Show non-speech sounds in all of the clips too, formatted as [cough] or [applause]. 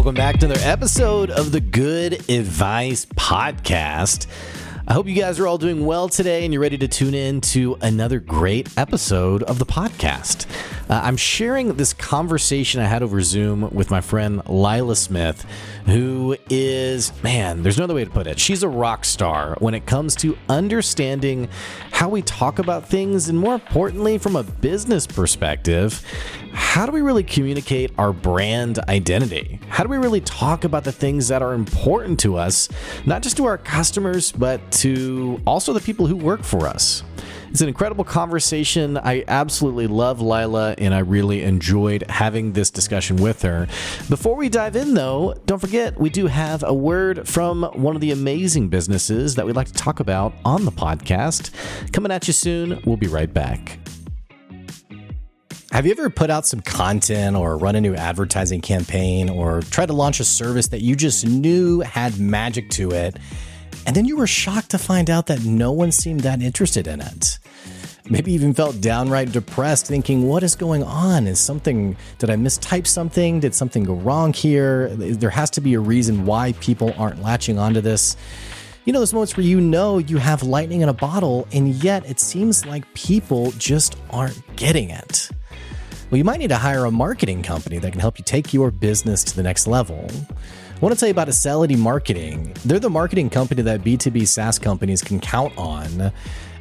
Welcome back to another episode of the Good Advice Podcast. I hope you guys are all doing well today and you're ready to tune in to another great episode of the podcast. Uh, I'm sharing this conversation I had over Zoom with my friend Lila Smith, who is, man, there's no other way to put it. She's a rock star when it comes to understanding how we talk about things, and more importantly, from a business perspective, how do we really communicate our brand identity? How do we really talk about the things that are important to us, not just to our customers, but to also the people who work for us? It's an incredible conversation. I absolutely love Lila and I really enjoyed having this discussion with her. Before we dive in, though, don't forget we do have a word from one of the amazing businesses that we'd like to talk about on the podcast. Coming at you soon. We'll be right back. Have you ever put out some content or run a new advertising campaign or tried to launch a service that you just knew had magic to it? And then you were shocked to find out that no one seemed that interested in it. Maybe even felt downright depressed, thinking, What is going on? Is something, did I mistype something? Did something go wrong here? There has to be a reason why people aren't latching onto this. You know, those moments where you know you have lightning in a bottle, and yet it seems like people just aren't getting it. Well, you might need to hire a marketing company that can help you take your business to the next level. I want to tell you about Accelity Marketing. They're the marketing company that B2B SaaS companies can count on,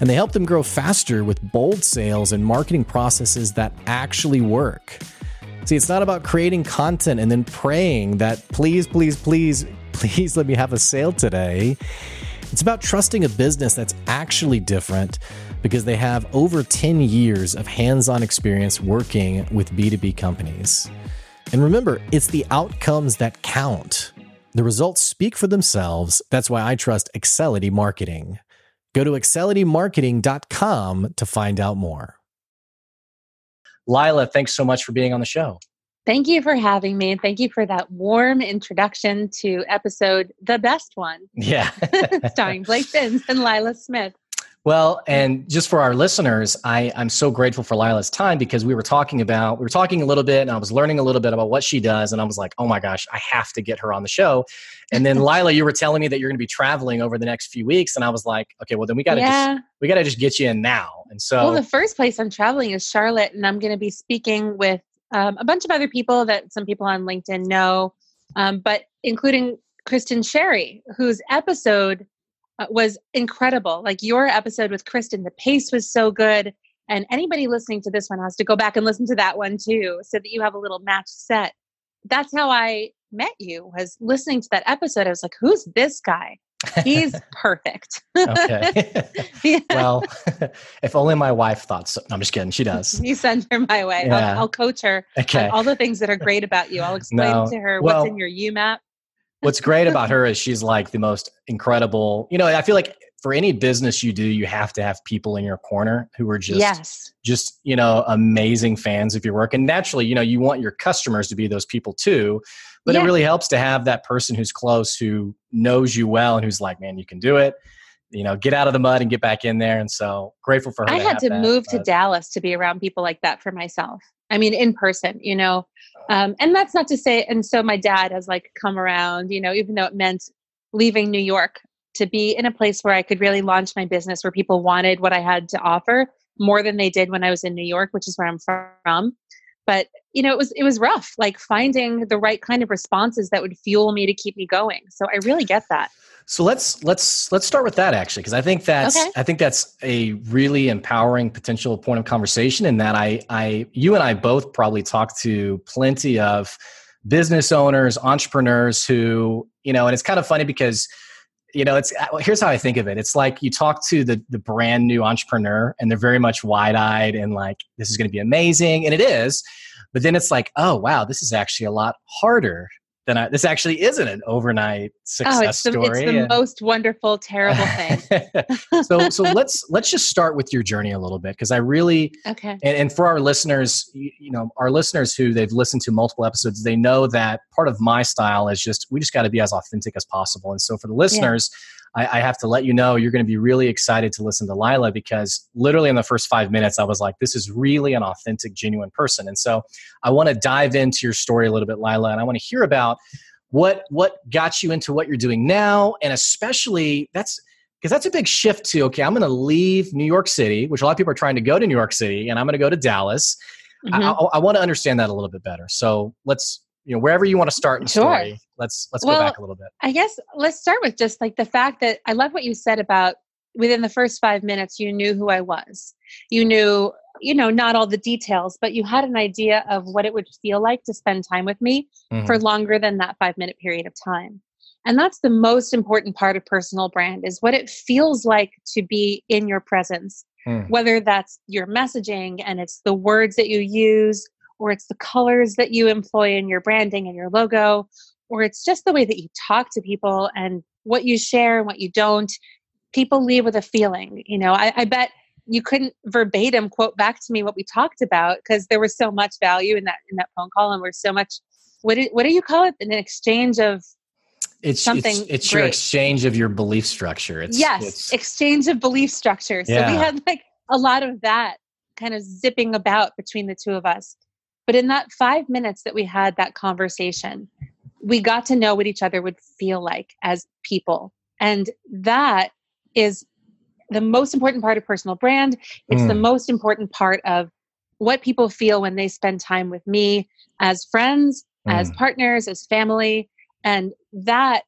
and they help them grow faster with bold sales and marketing processes that actually work. See, it's not about creating content and then praying that please, please, please, please let me have a sale today. It's about trusting a business that's actually different because they have over 10 years of hands on experience working with B2B companies. And remember, it's the outcomes that count. The results speak for themselves. That's why I trust Accelity Marketing. Go to accelitymarketing.com to find out more. Lila, thanks so much for being on the show. Thank you for having me. And thank you for that warm introduction to episode The Best One. Yeah. [laughs] starring Blake Fins and Lila Smith. Well, and just for our listeners, I, I'm so grateful for Lila's time because we were talking about, we were talking a little bit and I was learning a little bit about what she does. And I was like, oh my gosh, I have to get her on the show. And then [laughs] Lila, you were telling me that you're going to be traveling over the next few weeks. And I was like, okay, well then we got to yeah. just, we got to just get you in now. And so, well, the first place I'm traveling is Charlotte and I'm going to be speaking with um, a bunch of other people that some people on LinkedIn know, um, but including Kristen Sherry, whose episode Uh, was incredible. Like your episode with Kristen, the pace was so good. And anybody listening to this one has to go back and listen to that one too, so that you have a little match set. That's how I met you was listening to that episode. I was like, who's this guy? He's [laughs] perfect. okay. [laughs] yeah. Well, [laughs] if only my wife thought so. No, I'm just kidding. She does. You send her my way. Yeah. I'll, I'll, coach her. Okay. all the things that are great about you. I'll explain no. to her well, what's in your YouMap what's great about her is she's like the most incredible you know i feel like for any business you do you have to have people in your corner who are just yes. just you know amazing fans of your work and naturally you know you want your customers to be those people too but yeah. it really helps to have that person who's close who knows you well and who's like man you can do it you know get out of the mud and get back in there and so grateful for her i to had to that, move but. to dallas to be around people like that for myself i mean in person you know um, and that's not to say, and so my dad has like come around, you know, even though it meant leaving New York to be in a place where I could really launch my business, where people wanted what I had to offer more than they did when I was in New York, which is where I'm from. But you know, it was it was rough, like finding the right kind of responses that would fuel me to keep me going. So I really get that. So let's let's let's start with that actually because I think that's okay. I think that's a really empowering potential point of conversation and that I I you and I both probably talk to plenty of business owners, entrepreneurs who, you know, and it's kind of funny because you know, it's uh, here's how I think of it. It's like you talk to the the brand new entrepreneur and they're very much wide-eyed and like this is going to be amazing and it is. But then it's like, oh wow, this is actually a lot harder then I, this actually isn't an overnight success oh, it's the, story. It's the most wonderful, terrible thing. [laughs] so, so let's let's just start with your journey a little bit because I really okay. And, and for our listeners, you, you, know, our listeners who they've listened to multiple episodes, they know that part of my style is just we just got to be as authentic as possible. And so, for the listeners. Yeah I, I have to let you know you're going to be really excited to listen to Lila because literally in the first five minutes, I was like, this is really an authentic, genuine person. And so I want to dive into your story a little bit, Lila, and I want to hear about what what got you into what you're doing now and especially that's because that's a big shift to okay i'm going to leave new york city which a lot of people are trying to go to new york city and i'm going to go to dallas mm-hmm. I, I, I want to understand that a little bit better so let's you know wherever you want to start in the sure. story let's let's well, go back a little bit i guess let's start with just like the fact that i love what you said about within the first five minutes you knew who i was you knew you know not all the details but you had an idea of what it would feel like to spend time with me mm-hmm. for longer than that five minute period of time and that's the most important part of personal brand is what it feels like to be in your presence mm. whether that's your messaging and it's the words that you use or it's the colors that you employ in your branding and your logo, or it's just the way that you talk to people and what you share and what you don't. People leave with a feeling. You know, I, I bet you couldn't verbatim quote back to me what we talked about because there was so much value in that in that phone call and there's so much what do, what do you call it an exchange of it's something it's, it's your exchange of your belief structure it's yes it's, exchange of belief structure so yeah. we had like a lot of that kind of zipping about between the two of us but in that five minutes that we had that conversation, we got to know what each other would feel like as people. And that is the most important part of personal brand. It's mm. the most important part of what people feel when they spend time with me as friends, mm. as partners, as family. And that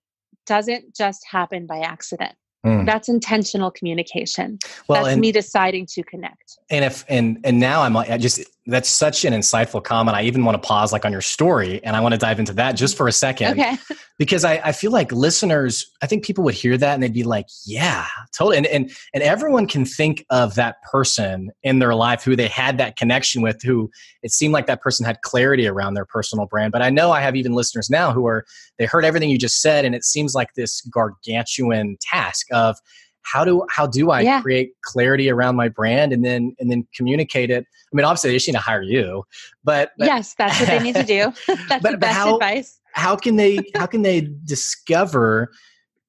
doesn't just happen by accident. Mm. That's intentional communication. Well, that's and, me deciding to connect. And if and and now I'm I just that's such an insightful comment. I even want to pause like on your story and I want to dive into that just for a second. Okay. Because I, I feel like listeners, I think people would hear that and they'd be like, yeah, totally. And and and everyone can think of that person in their life who they had that connection with, who it seemed like that person had clarity around their personal brand. But I know I have even listeners now who are they heard everything you just said, and it seems like this gargantuan task of how do how do I yeah. create clarity around my brand and then and then communicate it? I mean, obviously they just need to hire you, but, but yes, that's what they need to do. [laughs] [laughs] that's but, the best how, advice. How can they how can they discover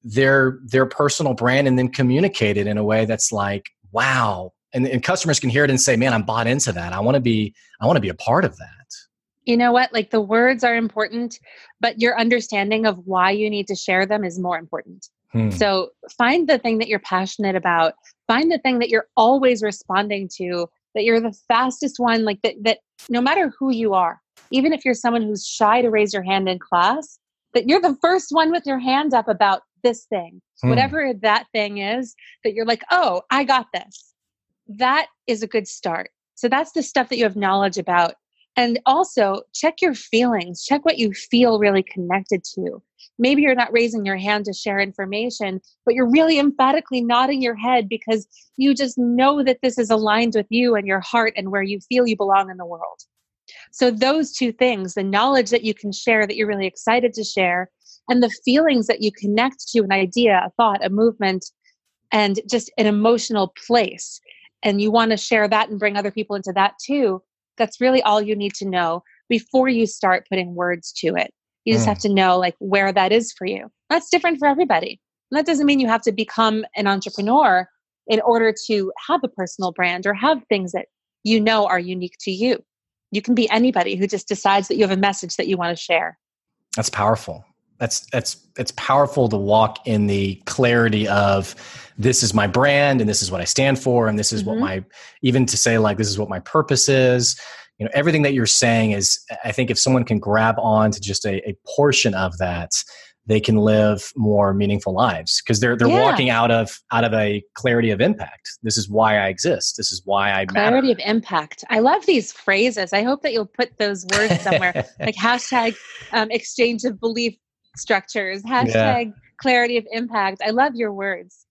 their their personal brand and then communicate it in a way that's like wow, and, and customers can hear it and say, man, I'm bought into that. I want to be I want to be a part of that you know what like the words are important but your understanding of why you need to share them is more important Hmm. So find the thing that you're passionate about. Find the thing that you're always responding to, that you're the fastest one, like that, that no matter who you are, even if you're someone who's shy to raise your hand in class, that you're the first one with your hand up about this thing, hmm. whatever that thing is, that you're like, oh, I got this. That is a good start. So that's the stuff that you have knowledge about. And also check your feelings, check what you feel really connected to. Maybe you're not raising your hand to share information, but you're really emphatically nodding your head because you just know that this is aligned with you and your heart and where you feel you belong in the world. So, those two things the knowledge that you can share that you're really excited to share, and the feelings that you connect to an idea, a thought, a movement, and just an emotional place. And you want to share that and bring other people into that too that's really all you need to know before you start putting words to it. You just mm. have to know like where that is for you. That's different for everybody. And that doesn't mean you have to become an entrepreneur in order to have a personal brand or have things that you know are unique to you. You can be anybody who just decides that you have a message that you want to share. That's powerful. That's that's it's powerful to walk in the clarity of this is my brand and this is what I stand for and this is mm-hmm. what my even to say like this is what my purpose is. You know, everything that you're saying is I think if someone can grab on to just a, a portion of that, they can live more meaningful lives because they're they're yeah. walking out of out of a clarity of impact. This is why I exist. This is why I clarity matter. of impact. I love these phrases. I hope that you'll put those words somewhere, [laughs] like hashtag um, exchange of belief structures, hashtag yeah. clarity of impact. I love your words.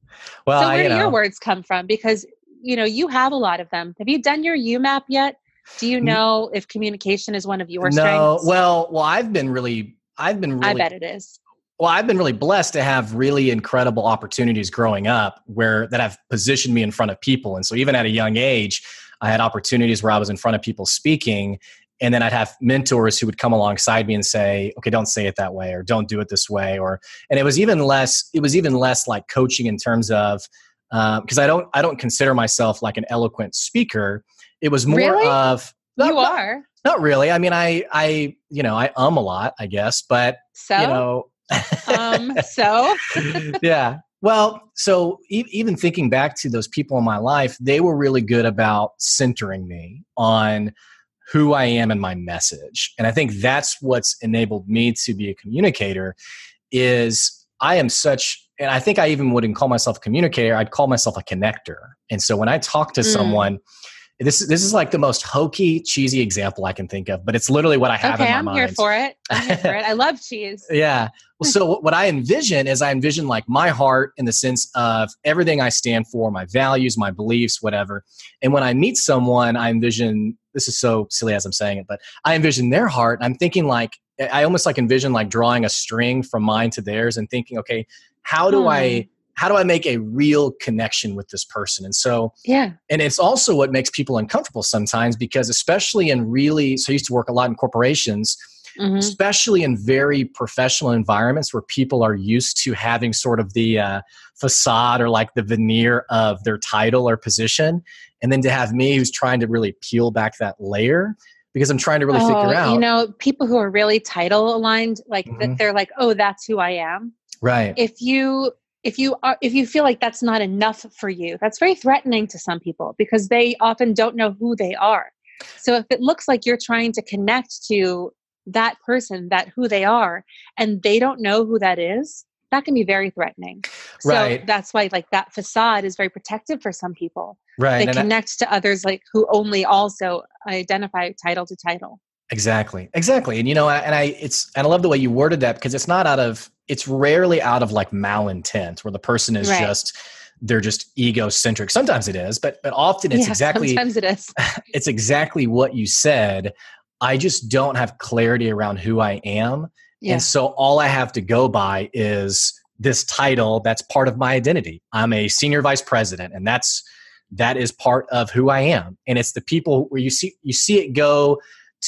Well, so where I, do know, your words come from? Because you know you have a lot of them. Have you done your YouMap yet? Do you know if communication is one of your no, strengths? well, well, I've been really, I've been really. I bet it is. Well, I've been really blessed to have really incredible opportunities growing up where that have positioned me in front of people, and so even at a young age, I had opportunities where I was in front of people speaking, and then i'd have mentors who would come alongside me and say okay don't say it that way or don't do it this way or and it was even less it was even less like coaching in terms of because um, i don't i don't consider myself like an eloquent speaker it was more really? of you are Not really. I mean, I, I, you know, I um a lot, I guess, but So, you know, um, [laughs] so yeah. Well, so e- even thinking back to those people in my life, they were really good about centering me on who I am and my message. And I think that's what's enabled me to be a communicator is I am such and I think I even wouldn't call myself a communicator, I'd call myself a connector. And so when I talk to Mm. someone, this this is like the most hokey, cheesy example I can think of, but it's literally what I have okay, in my I'm mind. here for it. I'm here for it. I love [laughs] cheese. Yeah. Well, so what I envision is I envision like my heart in the sense of everything I stand for, my values, my beliefs, whatever. And when I meet someone, I envision this is so silly as I'm saying it, but I envision their heart. I'm thinking like I almost like envision like drawing a string from mine to theirs and thinking, okay, how do I hmm. how do I make a real connection with this person? And so Yeah. and it's also what makes people uncomfortable sometimes because especially in really so I used to work a lot in corporations Mhm. especially in very professional environments where people are used to having sort of the uh, facade or like the veneer of their title or position and then to have me who's trying to really peel back that layer because i'm trying to really figure Oh, out You know, people who are really title aligned, like Mhm. that, they're like, "Oh, that's who I am." right If you if you are if you feel like that's not enough for you, that's very threatening to some people because they often don't know who they are. So if it looks like you're trying to connect to that person, that who they are, and they don't know who that is, that can be very threatening. Right. So that's why like that facade is very protective for some people. right They and I- connect to others like who only also identify title to title. Exactly. Exactly. And you know, and I it's and I love the way you worded that because it's not out of it's rarely out of like malintent where the person is Right. just they're just egocentric. Sometimes it is, but but often it's yeah, exactly sometimes it is. [laughs] it's exactly what you said. I just don't have clarity around who I am. Yeah. And so all I have to go by is this title that's part of my identity. I'm a senior vice president and that's that is part of who I am. And it's the people where you see you see it go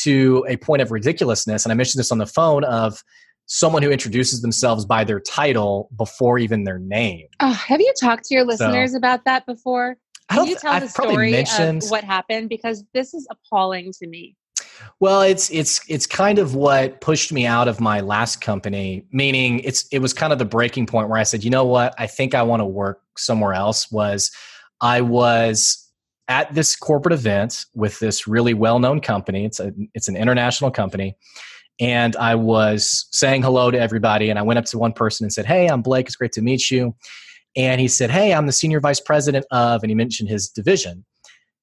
to a point of ridiculousness and I mentioned this on the phone of someone who introduces themselves by their title before even their name. Oh, have you talked to your listeners about that before? I Can you tell I've the story mentioned of what happened? Because this is appalling to me. Well, it's it's it's kind of what pushed me out of my last company. Meaning, it's it was kind of the breaking point where I said, you know what, I think I want to work somewhere else. Was I was at this corporate event with this really well known company. It's a it's an international company, and I was saying hello to everybody. And I went up to one person and said, "Hey, I'm Blake. It's great to meet you." And he said, "Hey, I'm the senior vice president of," and he mentioned his division.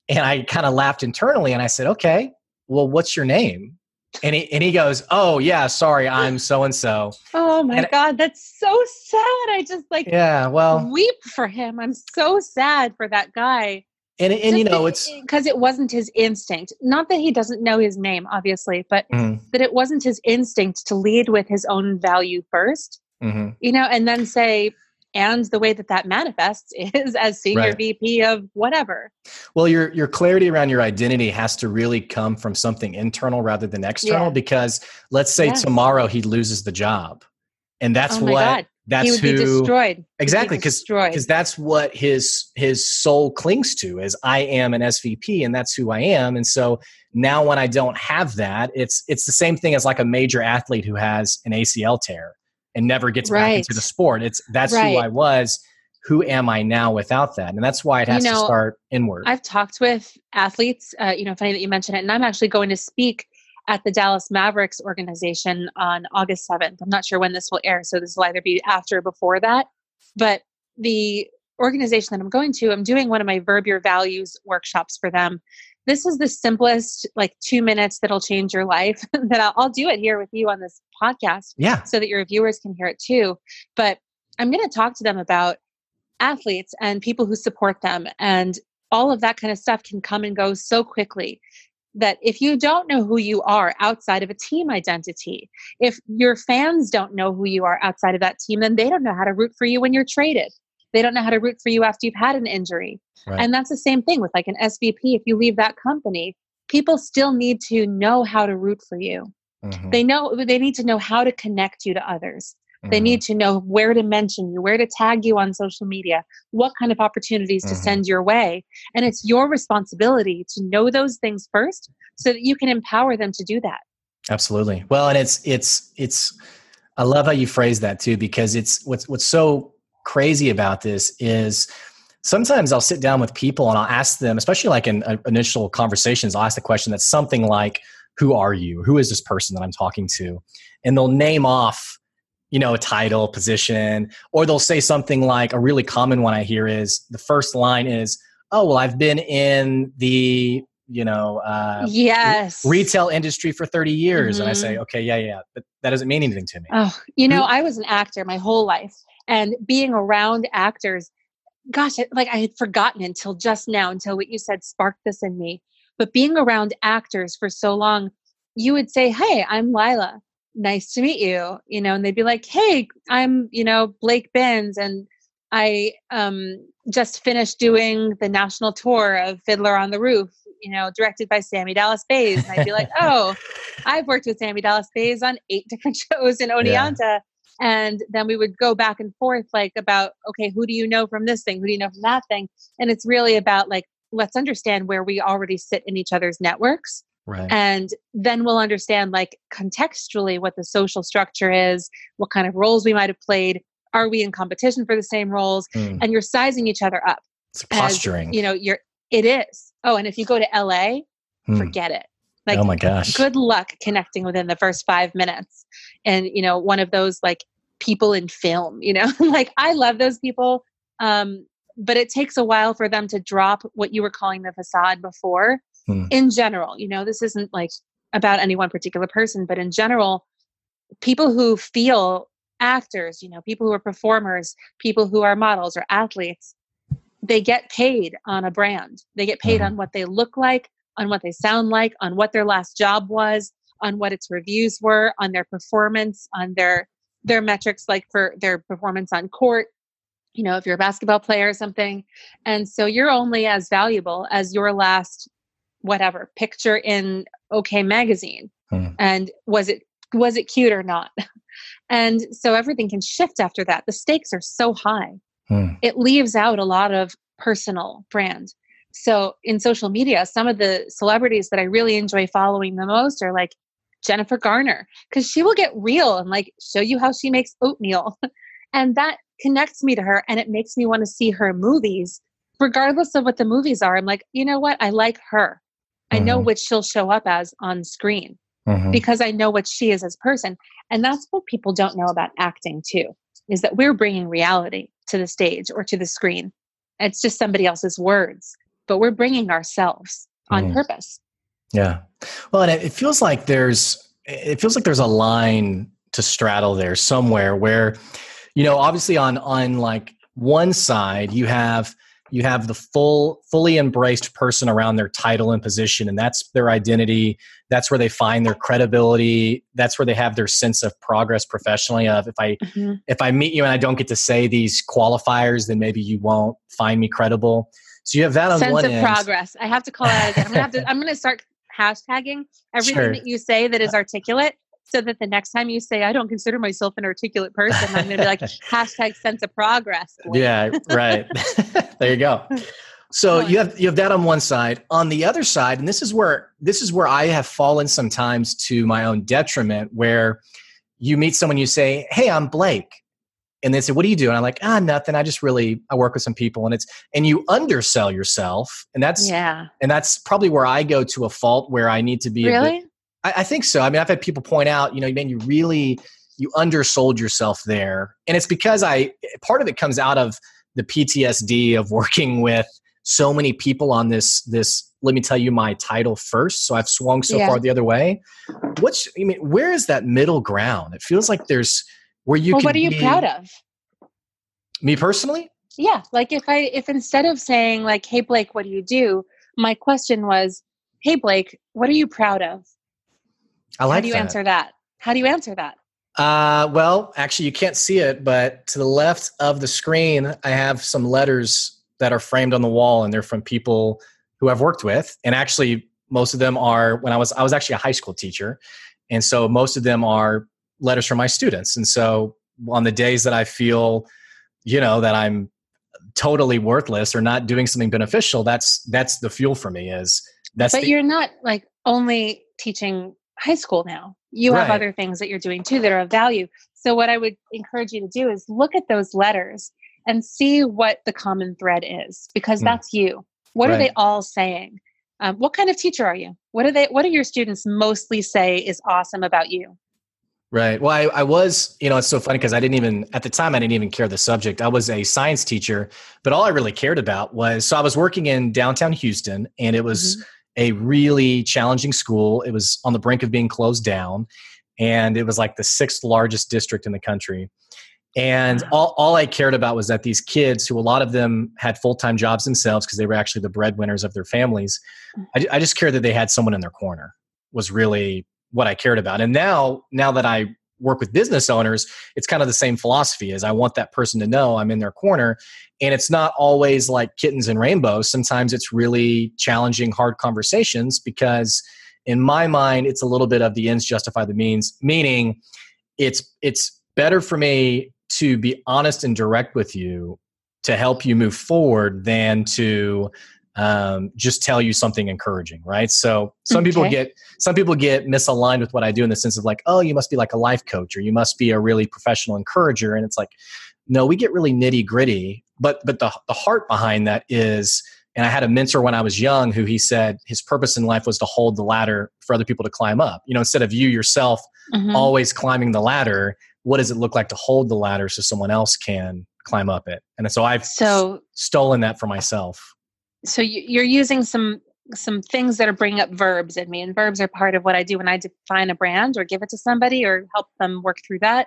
And I kind of laughed internally, and I said, "Okay." Well, what's your name? And he, and he goes, oh, yeah, sorry, [laughs] I'm so and so. Oh my And- God, that's so sad. I just like Yeah, well, weep for him. I'm so sad for that guy. and, and you know, it's, because it wasn't his instinct. Not that he doesn't know his name, obviously, but Mhm, that it wasn't his instinct to lead with his own value first, mhm. you know, and then say, and the way that that manifests [laughs] is as senior Right. VP of whatever. well, your, your clarity around your identity has to really come from something internal rather than external Yeah. because let's say Yes. tomorrow he loses the job. And that's oh what, God. that's he would who, be destroyed. Exactly, because because that's what his his soul clings to is I am an SVP and that's who I am and so now when I don't have that it's it's the same thing as like a major athlete who has an ACL tear and never gets back into the sport it's that's who I was who am I now without that and that's why it You has to start inward I've talked with athletes. Uh, you know, funny that you mentioned it, and I'm actually going to speak at the Dallas Mavericks organization on August 7th. I'm not sure when this will air, so this will either be after or before that. But the organization that I'm going to, I'm doing one of my Verb Your Values workshops for them. This is the simplest, like two minutes that'll change your life. [laughs] that I'll, I'll do it here with you on this podcast yeah so that your viewers can hear it too. But I'm going to talk to them about athletes and people who support them and all of that kind of stuff can come and go so quickly that if you don't know who you are outside of a team identity, if your fans don't know who you are outside of that team, then they don't know how to root for you when you're traded. They don't know how to root for you after you've had an injury. Right. And that's the same thing with like an SVP. If you leave that company, people still need to know how to root for you Mhm. they know they need to know how to connect you to others They Mm-hmm. need to know where to mention you, where to tag you on social media, what kind of opportunities to Mhm. send your way. And it's your responsibility to know those things first so that you can empower them to do that. Absolutely. Well, and it's it's it's I love how you phrase that too because it's what's what's so crazy about this is sometimes I'll sit down with people and I'll ask them, especially like in uh, initial conversations, I'll ask the question that's something like, "Who are you? Who is this person that I'm talking to?" And they'll name off, you know, a title, position, or they'll say something like a really common one I hear is the first line is, "Oh, well, I've been in the you know uh, yes. retail industry for 30 years and i say okay yeah yeah but that doesn't mean anything to me Oh, you know, I was an actor my whole life, and being around actors, gosh, like I had forgotten until just now, until what you said sparked this in me. But being around actors for so long, you would say, "Hey, I'm Lila. Nice to meet you." You know, and they'd be like, "Hey, I'm you know Blake Benz, and I um just finished doing the national tour of Fiddler on the Roof." You know, directed by Sammy Dallas Bayes. And I'd be like, [laughs] oh, I've worked with Sammy Dallas Bayes on eight [laughs] different shows in Oneonta. And then we would go back and forth like about, okay, who do you know from this thing? Who do you know from that thing? And it's really about like, let's understand where we already sit in each other's networks. right And then we'll understand like contextually what the social structure is, what kind of roles we might have played. Are we in competition for the same roles? Mm. And you're sizing each other up. it's as, posturing you know, you're, it is. Oh, and if you go to LA, Hmm. forget it. Like, oh my gosh good luck connecting within the first five minutes and you know one of those like people in film you know [laughs] like i love those people um but it takes a while for them to drop what you were calling the facade before Hmm. in general you know this isn't like about any one particular person but in general people who feel actors you know people who are performers people who are models or athletes they get paid on a brand they get paid Mhm. on what they look like on what they sound like on what their last job was on what its reviews were on their performance on their their metrics like for their performance on court you know if you're a basketball player or something. And so you're only as valuable as your last whatever picture in okay magazine. Hmm. and was it was it cute or not? [laughs] And so everything can shift after that. The stakes are so high. Hmm. it leaves out a lot of personal brand. So in social media some of the celebrities that i really enjoy following the most are like jennifer garner because she will get real and like show you how she makes oatmeal [laughs] and that connects me to her and it makes me want to see her movies regardless of what the movies are i'm like you know what i like her i know Mhm. what she'll show up as on screen Mhm. because I know what she is as a person. And that's what people don't know about acting too, is that we're bringing reality to the stage or to the screen. It's just somebody else's words, but we're bringing ourselves on Mm. purpose. Yeah. Well and it, feels like there's it feels like there's a line to straddle there somewhere where you know obviously on on like one side you have you have the full fully embraced person around their title and position and that's their identity. That's where they find their credibility. That's where they have their sense of progress professionally of if i mm-hmm. if i meet you and i don't get to say these qualifiers then maybe you won't find me credible. So you have that on Sense one of end. progress. I have to call it again. I'm gonna have to I'm gonna start hashtagging everything Sure. that you say that is uh, articulate so that the next time you say I don't consider myself an articulate person, I'm gonna be like [laughs] hashtag sense of progress. Blake." Yeah, right. [laughs] there you go. So you have you have that on one side. On the other side, and this is where this is where I have fallen sometimes to my own detriment, where you meet someone, you say, "Hey, I'm Blake," and they said, "What do you do?" And I'm like, "Ah, nothing. I just really I work with some people." And it's and you undersell yourself, and that's Yeah. and that's probably where I go to a fault where I need to be. a bit- Really? I, I think so. I mean, I've had people point out, you know, man, you really you undersold yourself there, and it's because I part of it comes out of the PTSD of [laughs] working with so many people on this this. Let me tell you my title first. So I've swung so Yeah. far the other way. What's I mean, where is that middle ground? It feels like there's where you. well, what are you be- proud of? Me personally, Yeah, like if I if instead of saying like, "Hey Blake, what do you do?" my question was, "Hey Blake, what are you proud of?" I like How do you that. answer that? How do you answer that? Uh, well, actually, you can't see it, but to the left of the screen, I have some letters that are framed on the wall, and they're from people who I've worked with. And actually, most of them are when I was I was actually a high school teacher, and so most of them are letters from my students. And so on the days that I feel, you know, that I'm totally worthless or not doing something beneficial, that's that's the fuel for me. Is that's but the, you're not like only teaching high school now. You have other things that you're doing too that are of value. So what I would encourage you to do is look at those letters and see what the common thread is because Hmm. that's you. What are they all saying? Um, what kind of teacher are you? What do they? What do your students mostly say is awesome about you? Right. Well, I, I was, you know, it's so funny because I didn't even, at the time, I didn't even care the subject. I was a science teacher, but all I really cared about was so I was working in downtown Houston and it was mm-hmm. a really challenging school. It was on the brink of being closed down and it was like the sixth largest district in the country. And all, all I cared about was that these kids, who a lot of them had full time jobs themselves because they were actually the breadwinners of their families, mm. I, I just cared that they had someone in their corner, was really what I cared about. And now, now that I work with business owners, it's kind of the same philosophy is I want that person to know I'm in their corner. And it's not always like kittens and rainbows. Sometimes it's really challenging, hard conversations because in my mind, it's a little bit of the ends justify the means, meaning it's it's better for me to be honest and direct with you to help you move forward than to um, just tell you something encouraging, right? So some people get some people get misaligned with what I do in the sense of like, oh, you must be like a life coach or you must be a really professional encourager, and it's like, no, we get really nitty gritty, but but the the heart behind that is. And I had a mentor when I was young who he said his purpose in life was to hold the ladder for other people to climb up. You know, instead of you yourself Mhm. always climbing the ladder, what does it look like to hold the ladder so someone else can climb up it? And so I've So s- stolen that for myself. So you- you're using some some things that are bringing up verbs in me and verbs are part of what i do when i define a brand or give it to somebody or help them work through that.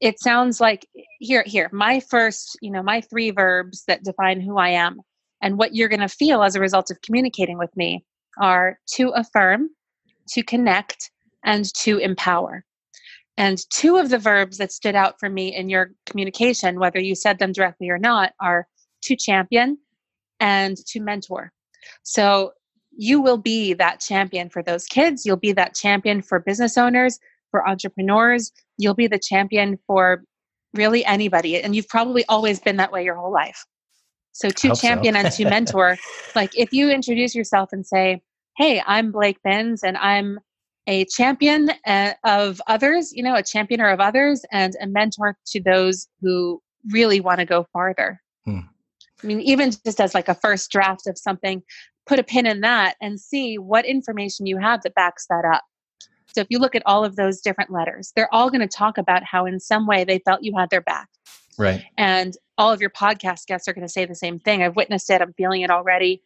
It sounds like here here my first you know my three verbs that define who i am and what you're going to feel as a result of communicating with me are to affirm to connect and to empower. And two of the verbs that stood out for me in your communication whether you said them directly or not are to champion and to mentor. So you will be that champion for those kids. You'll be that champion for business owners, for entrepreneurs. You'll be the champion for really anybody. And you've probably always been that way your whole life. So to Hope so. champion and to mentor, [laughs] like if you introduce yourself and say, Hey, I'm Blake Benz and I'm a champion uh, of others, you know, a championer of others and a mentor to those who really want to go farther. Hmm. I mean, even just as like a first draft of something, put a pin in that and see what information you have that backs that up. So if you look at all of those different letters, they're all going to talk about how in some way they felt you had their back. Right. And all of your podcast guests are going to say the same thing. I've witnessed it, I'm feeling it already.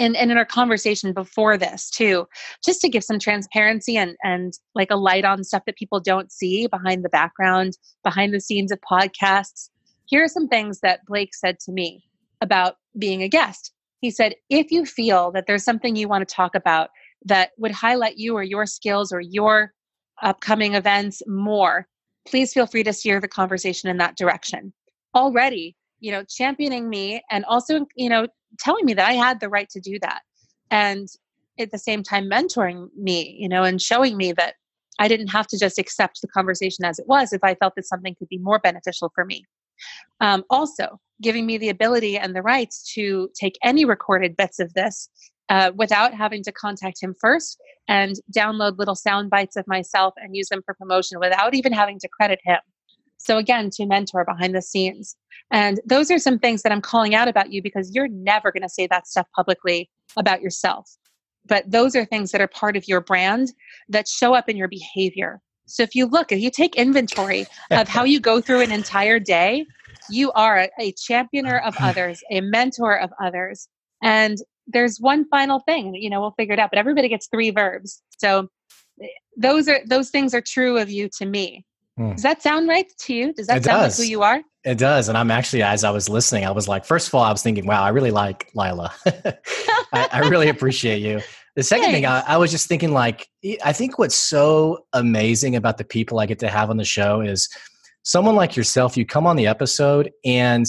And, and in our conversation before this too, just to give some transparency and, and like a light on stuff that people don't see behind the background, behind the scenes of podcasts. Here are some things that Blake said to me about being a guest. He said, if you feel that there's something you want to talk about that would highlight you or your skills or your upcoming events more, please feel free to steer the conversation in that direction. Already, you know, championing me and also, you know, telling me that I had the right to do that. And at the same time, mentoring me, you know, and showing me that I didn't have to just accept the conversation as it was if I felt that something could be more beneficial for me. Um, also, giving me the ability and the rights to take any recorded bits of this uh, without having to contact him first and download little sound bites of myself and use them for promotion without even having to credit him. So, again, to mentor behind the scenes. And those are some things that I'm calling out about you because you're never going to say that stuff publicly about yourself. But those are things that are part of your brand that show up in your behavior. So, if you look, if you take inventory of how you go through an entire day, you are a, a championer of [laughs] others, a mentor of others. And there's one final thing, you know, we'll figure it out, but everybody gets three verbs. So eh, those are those things are true of you to me. Hmm. Does that sound right to you? Does that It sound does. like who you are? It does. And I'm actually, as I was listening, I was like, first of all, I was thinking, wow, I really like Lila. [laughs] I, I really appreciate you. The second thing, I, I was just thinking, like, I think what's so amazing about the people I get to have on the show is someone like yourself, you come on the episode and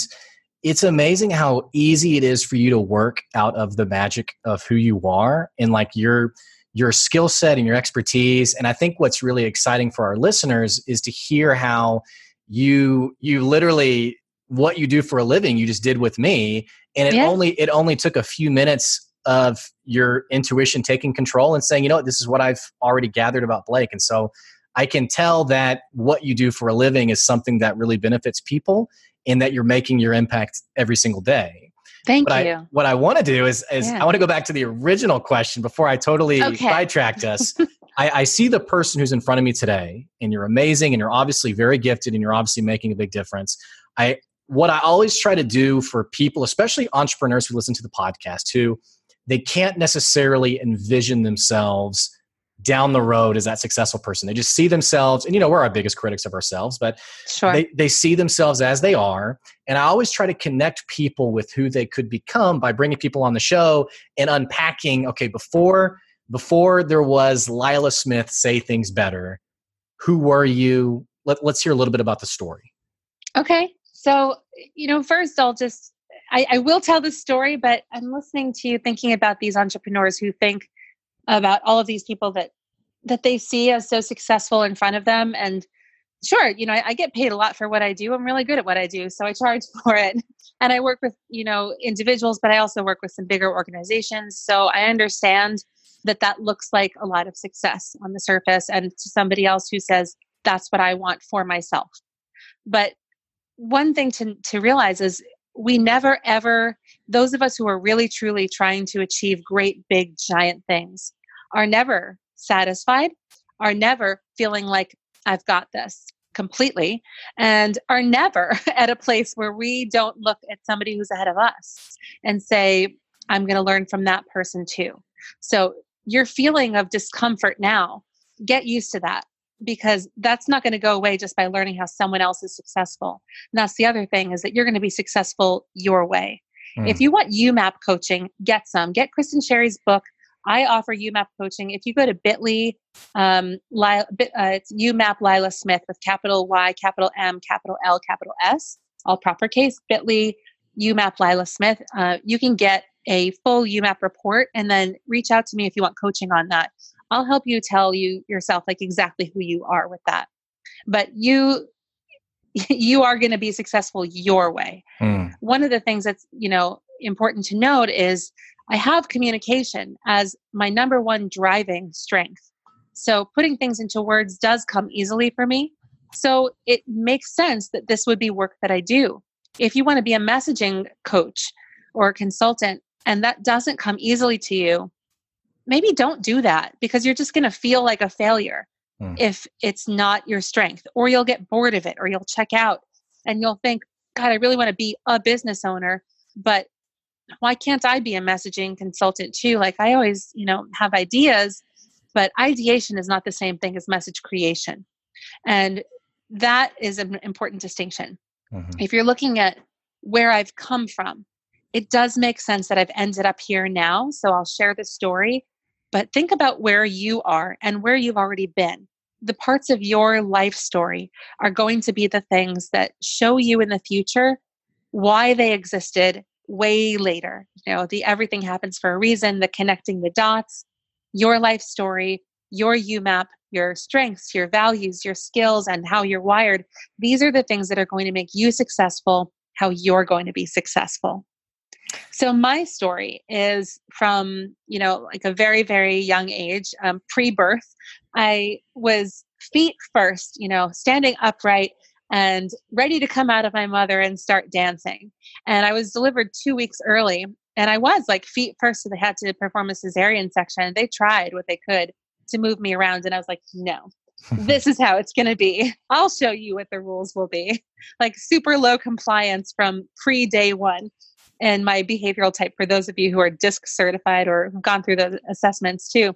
it's amazing how easy it is for you to work out of the magic of who you are and like your your skill set and your expertise. And i think what's really exciting for our listeners is to hear how you you literally what you do for a living you just did with me. And it Yeah. only it only took a few minutes of your intuition taking control and saying you know what this is what i've already gathered about blake and so i can tell that what you do for a living is something that really benefits people and that you're making your impact every single day Thank what you. I what I want to do is is Yeah. I want to go back to the original question before I totally Okay. sidetracked us. [laughs] I, I see the person who's in front of me today, and you're amazing, and you're obviously very gifted, and you're obviously making a big difference. I what I always try to do for people, especially entrepreneurs who listen to the podcast, who they can't necessarily envision themselves down the road as that successful person. They just see themselves, and you know, we're our biggest critics of ourselves, but sure. they, they see themselves as they are. And I always try to connect people with who they could become by bringing people on the show and unpacking, okay, before before there was Lila Smith say things better, who were you? Let, let's hear a little bit about the story. Okay. So, you know, first I'll just, I, I will tell the story, but I'm listening to you thinking about these entrepreneurs who think about all of these people that that they see as so successful in front of them. And sure you know I, I get paid a lot for what i do. I'm really good at what i do so i charge [laughs] for it. And i work with you know individuals but i also work with some bigger organizations. So i understand that that looks like a lot of success on the surface and to somebody else who says that's what i want for myself. But one thing to, to realize is we never ever those of us who are really truly trying to achieve great big giant things are never satisfied are never feeling like i've got this completely and are never [laughs] at a place where we don't look at somebody who's ahead of us and say i'm going to learn from that person too. So your feeling of discomfort now get used to that because that's not going to go away just by learning how someone else is successful. And that's the other thing is that you're going to be successful your way. Mm. If you want YouMap coaching, get some. Get Kristen Sherry's book. I offer YouMap coaching. If you go to Bitly, um, Lila, bit, uh, it's YouMap Lila Smith with capital Y, capital M, capital L, capital S, all proper case, Bitly, YouMap Lila Smith. Uh, you can get a full YouMap report and then reach out to me if you want coaching on that. I'll help you tell you yourself like exactly who you are with that. But you [laughs] you are going to be successful your way. Mm. One of the things that's, you know, important to note is I have communication as my number one driving strength. So putting things into words does come easily for me. So it makes sense that this would be work that I do. If you want to be a messaging coach or consultant and that doesn't come easily to you, maybe don't do that because you're just going to feel like a failure Hmm. if it's not your strength, or you'll get bored of it, or you'll check out and you'll think, God, I really want to be a business owner, but why can't I be a messaging consultant too? Like I always, you know, have ideas, but ideation is not the same thing as message creation. And that is an important distinction Mhm. if you're looking at where I've come from, it does make sense that I've ended up here now. So I'll share the story. But think about where you are and where you've already been. The parts of your life story are going to be the things that show you in the future why they existed way later. You know, the everything happens for a reason, the connecting the dots, your life story, your YouMap, your strengths, your values, your skills, and how you're wired these are the things that are going to make you successful how you're going to be successful so my story is from you know like a very very young age um, pre-birth i was feet first you know standing upright and ready to come out of my mother and start dancing and i was delivered two weeks early and i was like feet first so they had to perform a cesarean section they tried what they could to move me around and i was like no this is how it's going to be. I'll show you what the rules will be. Like super low compliance from pre day one. And my behavioral type, for those of you who are DISC certified or have gone through the assessments too,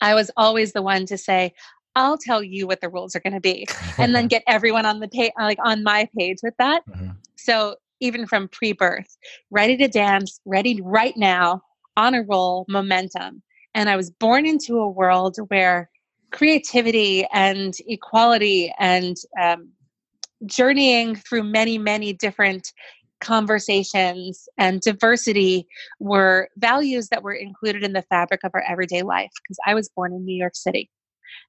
I was always the one to say, I'll tell you what the rules are going to be, and then [laughs] get everyone on the page, like on my page with that. Mhm. So even from pre-birth, ready to dance, ready right now, on a roll, momentum. And I was born into a world where creativity and equality and um, journeying through many, many different conversations and diversity were values that were included in the fabric of our everyday life because I was born in New York City.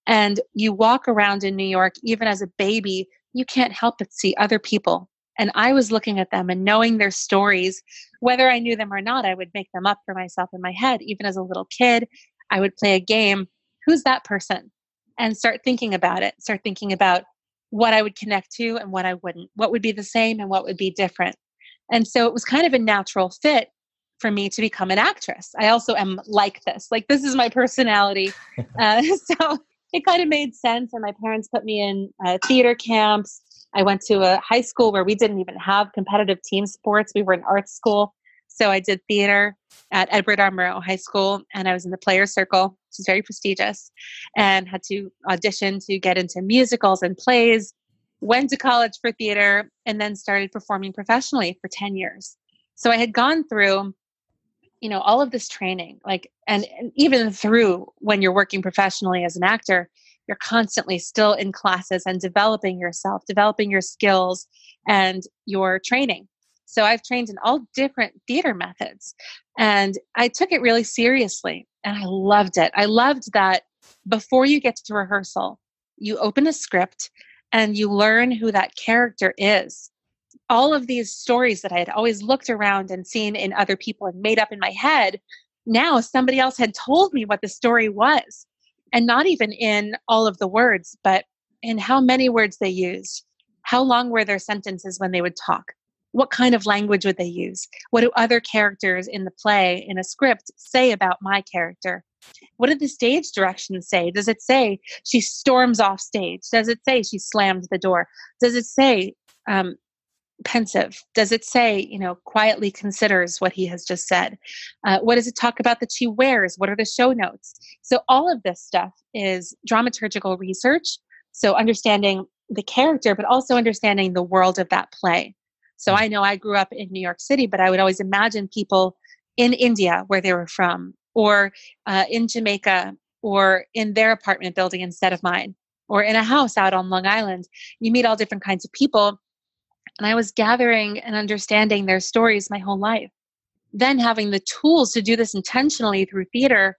And you walk around in New York, even as a baby, you can't help but see other people. And I was looking at them and knowing their stories, whether I knew them or not, I would make them up for myself in my head. Even as a little kid, I would play a game. Who's that person? And start thinking about it, start thinking about what I would connect to and what I wouldn't, what would be the same and what would be different. And so it was kind of a natural fit for me to become an actress. I also am like this. Like this is my personality. [laughs] Uh, [laughs] so it kind of made sense. And my parents put me in uh, theater camps. I went to a high school where we didn't even have competitive team sports. We were an art school. So I did theater at Edward R. Murrow High School, and I was in the Players Circle, which is very prestigious, and had to audition to get into musicals and plays. Went to college for theater, and then started performing professionally for 10 years. So I had gone through you know all of this training like and, and, even through when you're working professionally as an actor you're constantly still in classes and developing yourself developing your skills and your training so i've trained in all different theater methods and i took it really seriously and i loved it i loved that before you get to rehearsal you open a script and you learn who that character is all of these stories that I had always looked around and seen in other people and made up in my head, now somebody else had told me what the story was. And not even in all of the words, but in how many words they used. How long were their sentences when they would talk? What kind of language would they use? What do other characters in the play, in a script, say about my character? What did the stage directions say? Does it say she storms off stage? Does it say she slammed the door? Does it say um, pensive? Does it say, you know, quietly considers what he has just said? Uh, what does it talk about that she wears? What are the show notes? So, all of this stuff is dramaturgical research. So, understanding the character, but also understanding the world of that play. So, I know I grew up in New York City, but I would always imagine people in India where they were from, or uh, in Jamaica, or in their apartment building instead of mine, or in a house out on Long Island. You meet all different kinds of people and I was gathering and understanding their stories my whole life. Then having the tools to do this intentionally through theater,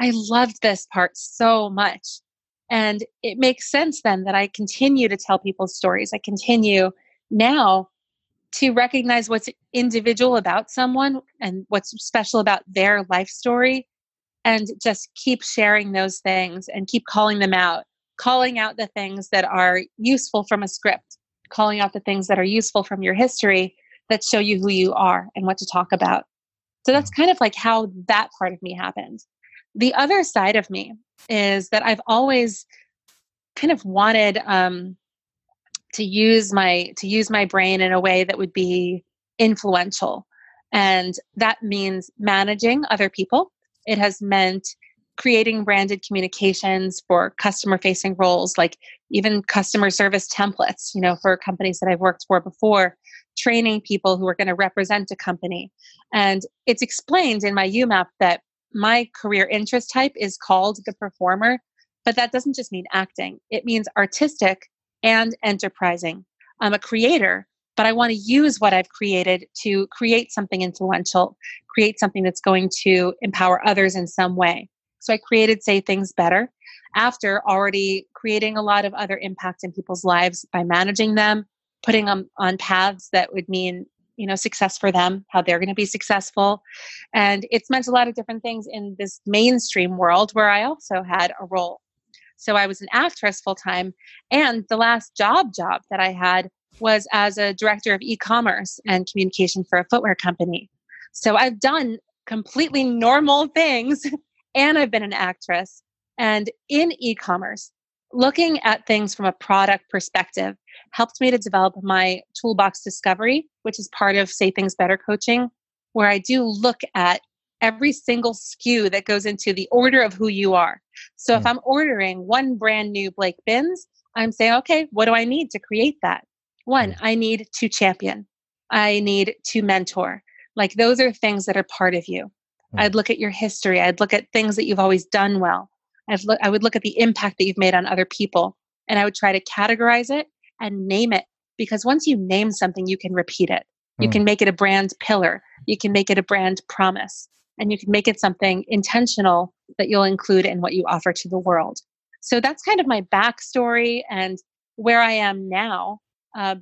I loved this part so much. And it makes sense then that I continue to tell people's stories. I continue now to recognize what's individual about someone and what's special about their life story and just keep sharing those things and keep calling them out, calling out the things that are useful from a script calling out the things that are useful from your history that show you who you are and what to talk about. So that's kind of like how that part of me happened. The other side of me is that I've always kind of wanted um, to use my to use my brain in a way that would be influential, and that means managing other people. It has meant creating branded communications for customer facing roles like even customer service templates you know for companies that i've worked for before training people who are going to represent a company. And it's explained in my YouMap that my career interest type is called the performer but that doesn't just mean acting. It means artistic and enterprising. I'm a creator but i want to use what i've created to create something influential create something that's going to empower others in some way. So I created Say Things Better after already creating a lot of other impact in people's lives by managing them, putting them on paths that would mean you know success for them how they're going to be successful. And it's meant a lot of different things in this mainstream world where i also had a role so i was an actress full time and the last job job that i had was as a director of e-commerce and communication for a footwear company so i've done completely normal things [laughs] and I've been an actress. And in e commerce, looking at things from a product perspective helped me to develop my toolbox discovery, which is part of Say Things Better coaching, where I do look at every single SKU that goes into the order of who you are. So mm. if I'm ordering one brand new Blake Bins, I'm saying, okay, what do I need to create that? One, mm. I need to champion. I need to mentor. Like those are things that are part of you. Mm. I'd look at your history. I'd look at things that you've always done well. I've look, I would look at the impact that you've made on other people. And I would try to categorize it and name it because once you name something, you can repeat it. You mm. can make it a brand pillar. You can make it a brand promise. And you can make it something intentional that you'll include in what you offer to the world. So that's kind of my backstory and where I am now. Uh,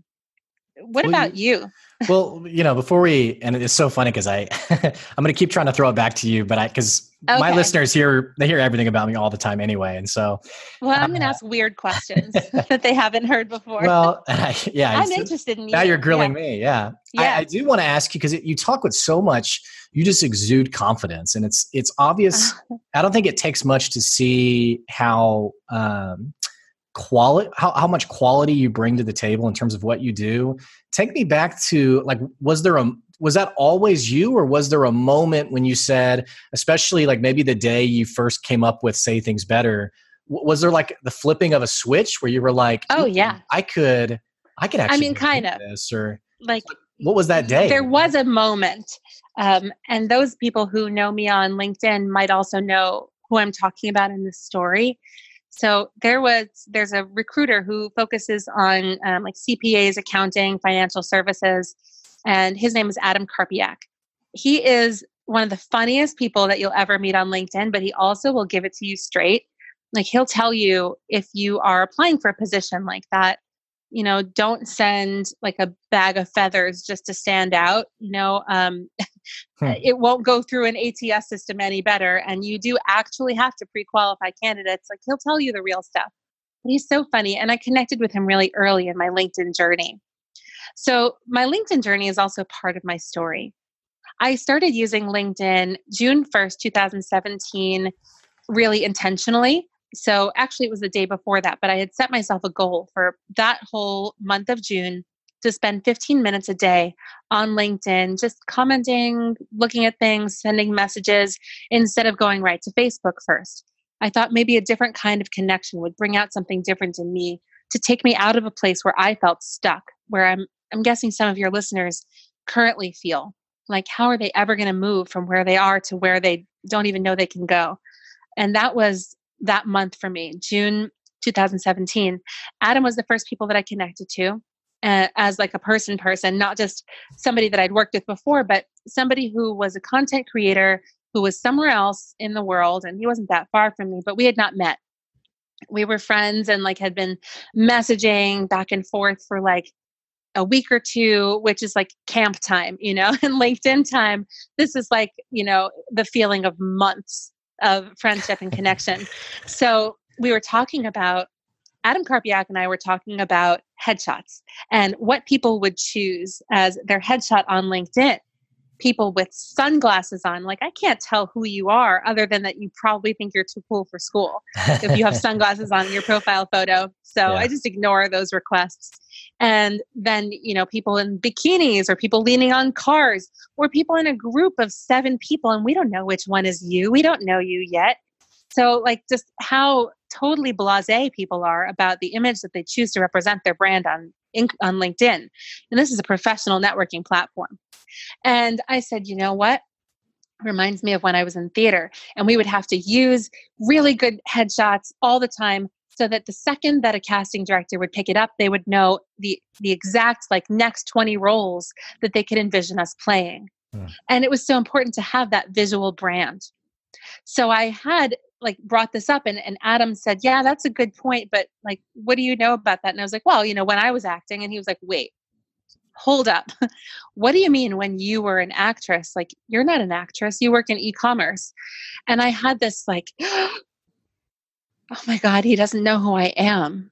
what well, about you? well, you know, before we, and it's so funny because I, [laughs] I'm going to keep trying to throw it back to you, but I, because okay. my listeners hear, they hear everything about me all the time anyway. And so, well, I'm going to uh, ask weird questions [laughs] [laughs] that they haven't heard before. Well, yeah, I'm interested in you. Now you're grilling yeah. me. Yeah. yeah. I, I do want to ask you because you talk with so much, you just exude confidence and it's, it's obvious. I don't think it takes much to see how, um, quality how, how much quality you bring to the table in terms of what you do. Take me back to like was there a was that always you or was there a moment when you said especially like maybe the day you first came up with say things better was there like the flipping of a switch where you were like oh yeah. I could i could actually i mean kind of. this or like what was that day? there was a moment um, and those people who know me on linkedin might also know who i'm talking about in this story so there was there's a recruiter who focuses on um, like CPAs, accounting, financial services, and his name is Adam Karpiak. He is one of the funniest people that you'll ever meet on LinkedIn, but he also will give it to you straight. Like he'll tell you if you are applying for a position like that, you know, don't send like a bag of feathers just to stand out. You know, um, [laughs] hmm. it won't go through an ATS system any better. And you do actually have to pre qualify candidates. Like he'll tell you the real stuff. But he's so funny. And I connected with him really early in my LinkedIn journey. So my LinkedIn journey is also part of my story. I started using LinkedIn June 1st, 2017, really intentionally so actually, it was the day before that, but I had set myself a goal for that whole month of June to spend 15 minutes a day on LinkedIn, just commenting, looking at things, sending messages instead of going right to Facebook first. I thought maybe a different kind of connection would bring out something different in me to take me out of a place where I felt stuck, where I'm I'm guessing some of your listeners currently feel. Like how are they ever going to move from where they are to where they don't even know they can go? And that was that month for me, June 2017. Adam was the first people that I connected to uh, as like a person person, not just somebody that I'd worked with before, but somebody who was a content creator who was somewhere else in the world and he wasn't that far from me, but we had not met. We were friends and like had been messaging back and forth for like a week or two, which is like camp time, you know, [laughs] and LinkedIn time. This is like, you know, the feeling of months of friendship and connection. So we were talking about Adam Karpiak and I were talking about headshots and what people would choose as their headshot on LinkedIn. People with sunglasses on, like I can't tell who you are other than that you probably think you're too cool for school if you have [laughs] sunglasses on your profile photo. So yeah. I just ignore those requests and then you know people in bikinis or people leaning on cars or people in a group of seven people and we don't know which one is you we don't know you yet so like just how totally blasé people are about the image that they choose to represent their brand on on linkedin. And this is a professional networking platform. And i said you know what? Reminds me of when I was in theater and we would have to use really good headshots all the time so that the second that a casting director would pick it up they would know the the exact like next 20 roles that they could envision us playing. Mm. and it was so important to have that visual brand. So i had like brought this up and, and adam said yeah that's a good point but like what do you know about that and i was like well you know when i was acting and he was like wait hold up [laughs] what do you mean when you were an actress like you're not an actress you work in e-commerce and i had this like [gasps] oh my God, he doesn't know who I am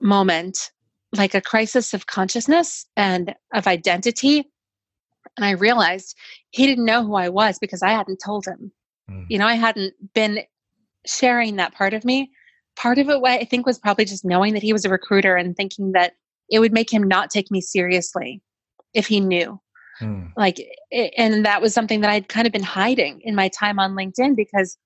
moment, like a crisis of consciousness and of identity. And I realized he didn't know who I was because I hadn't told him. Mm. You know, I hadn't been sharing that part of me. Part of it, What I think, was probably just knowing that he was a recruiter and thinking that it would make him not take me seriously if he knew. Mm. Like, and that was something that I'd kind of been hiding in my time on LinkedIn because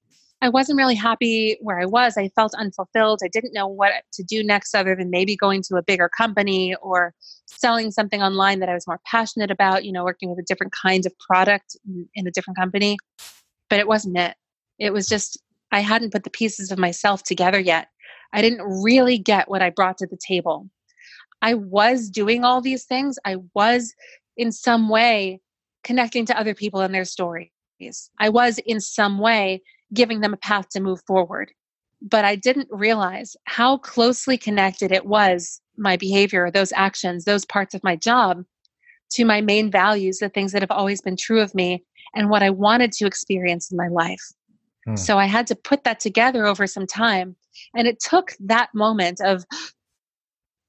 I wasn't really happy where I was. I felt unfulfilled. I didn't know what to do next other than maybe going to a bigger company or selling something online that I was more passionate about, you know, working with a different kind of product in a different company. But it wasn't it. It was just, I hadn't put the pieces of myself together yet. I didn't really get what I brought to the table. I was doing all these things. I was in some way connecting to other people and their stories. I was in some way giving them a path to move forward. but I didn't realize how closely connected it was my behavior, those actions, those parts of my job to my main values, the things that have always been true of me and what I wanted to experience in my life. Hmm. So I had to put that together over some time. And it took that moment of,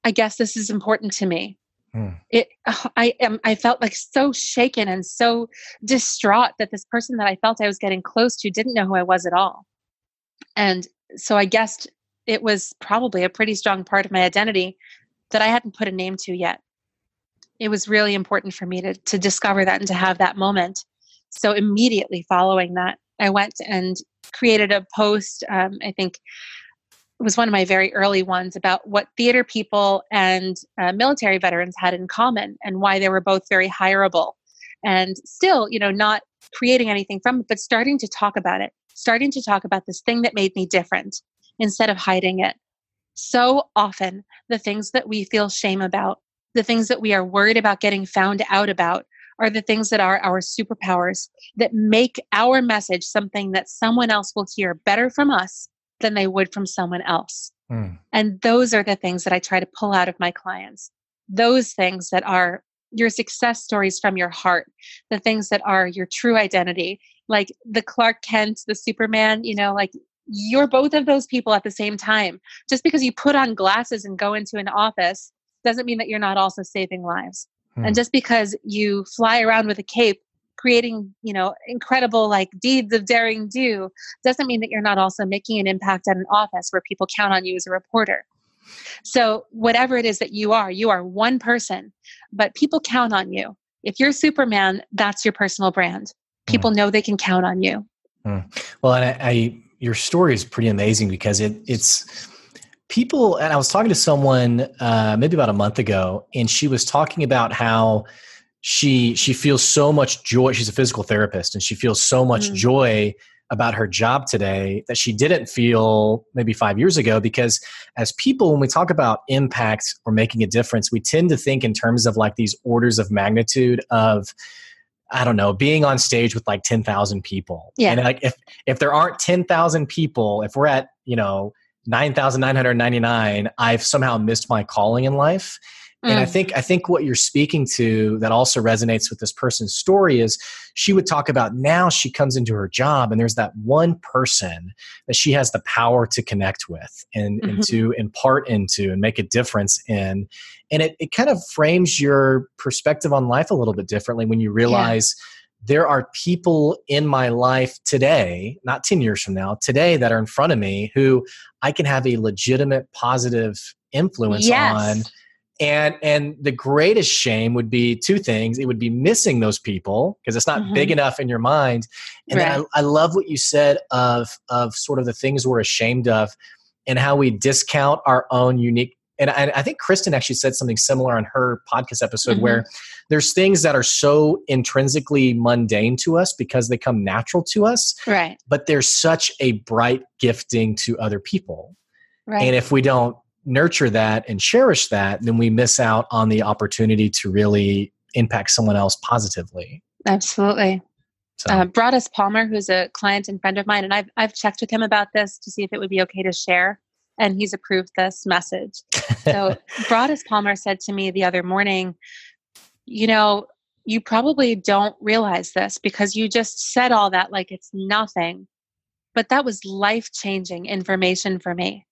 I guess this is important to me. Hmm. It, I am, I felt like so shaken and so distraught that this person that I felt I was getting close to didn't know who I was at all. And so I guessed it was probably a pretty strong part of my identity that I hadn't put a name to yet. It was really important for me to, to discover that and to have that moment. So immediately following that, I went and created a post. Um, I think it was one of my very early ones about what theater people and uh, military veterans had in common and why they were both very hireable. And still, you know, not creating anything from it, but starting to talk about it, starting to talk about this thing that made me different instead of hiding it. So often, the things that we feel shame about, the things that we are worried about getting found out about, are the things that are our superpowers that make our message something that someone else will hear better from us than they would from someone else. Mm. And those are the things that I try to pull out of my clients. Those things that are your success stories from your heart, the things that are your true identity, like the Clark Kent, the Superman, you know, like you're both of those people at the same time. Just because you put on glasses and go into an office doesn't mean that you're not also saving lives. Hmm. And just because you fly around with a cape creating, you know, incredible like deeds of daring do doesn't mean that you're not also making an impact at an office where people count on you as a reporter. So, whatever it is that you are, you are one person, but people count on you. If you're Superman, that's your personal brand. People mm. know they can count on you. Mm. Well, and I, I, your story is pretty amazing because it, it's people. And I was talking to someone uh, maybe about a month ago, and she was talking about how she she feels so much joy. She's a physical therapist, and she feels so much mm. joy about her job today that she didn't feel maybe five years ago because as people when we talk about impact or making a difference we tend to think in terms of like these orders of magnitude of I don't know, being on stage with like 10,000 people. Yeah. And like if if there aren't 10,000 people, if we're at, you know, 9,999, I've somehow missed my calling in life. Mm. And I mm. think I think what you're speaking to that also resonates with this person's story is she would talk about now she comes into her job and there's that one person that she has the power to connect with and, mm-hmm. and to impart into and make a difference in. And it, it kind of frames your perspective on life a little bit differently when you realize yeah there are people in my life today, not 10 years from now, today that are in front of me who I can have a legitimate positive influence yes. on and and the greatest shame would be two things it would be missing those people because it's not mm-hmm. big enough in your mind and right. I, I love what you said of of sort of the things we're ashamed of and how we discount our own unique and I, I think kristen actually said something similar on her podcast episode mm-hmm. where there's things that are so intrinsically mundane to us because they come natural to us right but there's such a bright gifting to other people Right. And if we don't nurture that and cherish that, then we miss out on the opportunity to really impact someone else positively. Absolutely. So. Uh, Broadus Palmer, who's a client and friend of mine, and I've I've checked with him about this to see if it would be okay to share, and he's approved this message. So [laughs] Broadus Palmer said to me the other morning, you know, you probably don't realize this because you just said all that like it's nothing, but that was life changing information for me.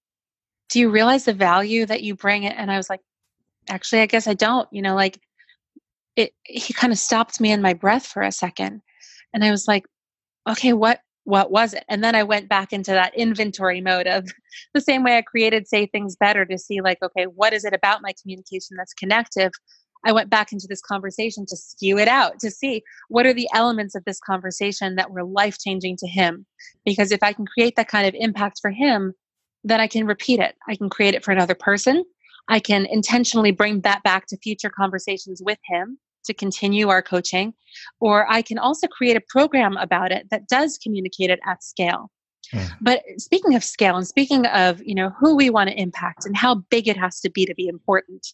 Do you realize the value that you bring? It and i was like actually i guess i don't you know like it he kind of stopped me in my breath for a second. And i was like okay what what was it and then i went back into that inventory mode of [laughs] the same way i created say things better to see like okay what is it about my communication that's connective i went back into this conversation to skew it out to see what are the elements of this conversation that were life changing to him because if i can create that kind of impact for him then I can repeat it. I can create it for another person. I can intentionally bring that back to future conversations with him to continue our coaching. Or I can also create a program about it that does communicate it at scale. Mm. But speaking of scale and speaking of, you know, who we want to impact and how big it has to be to be important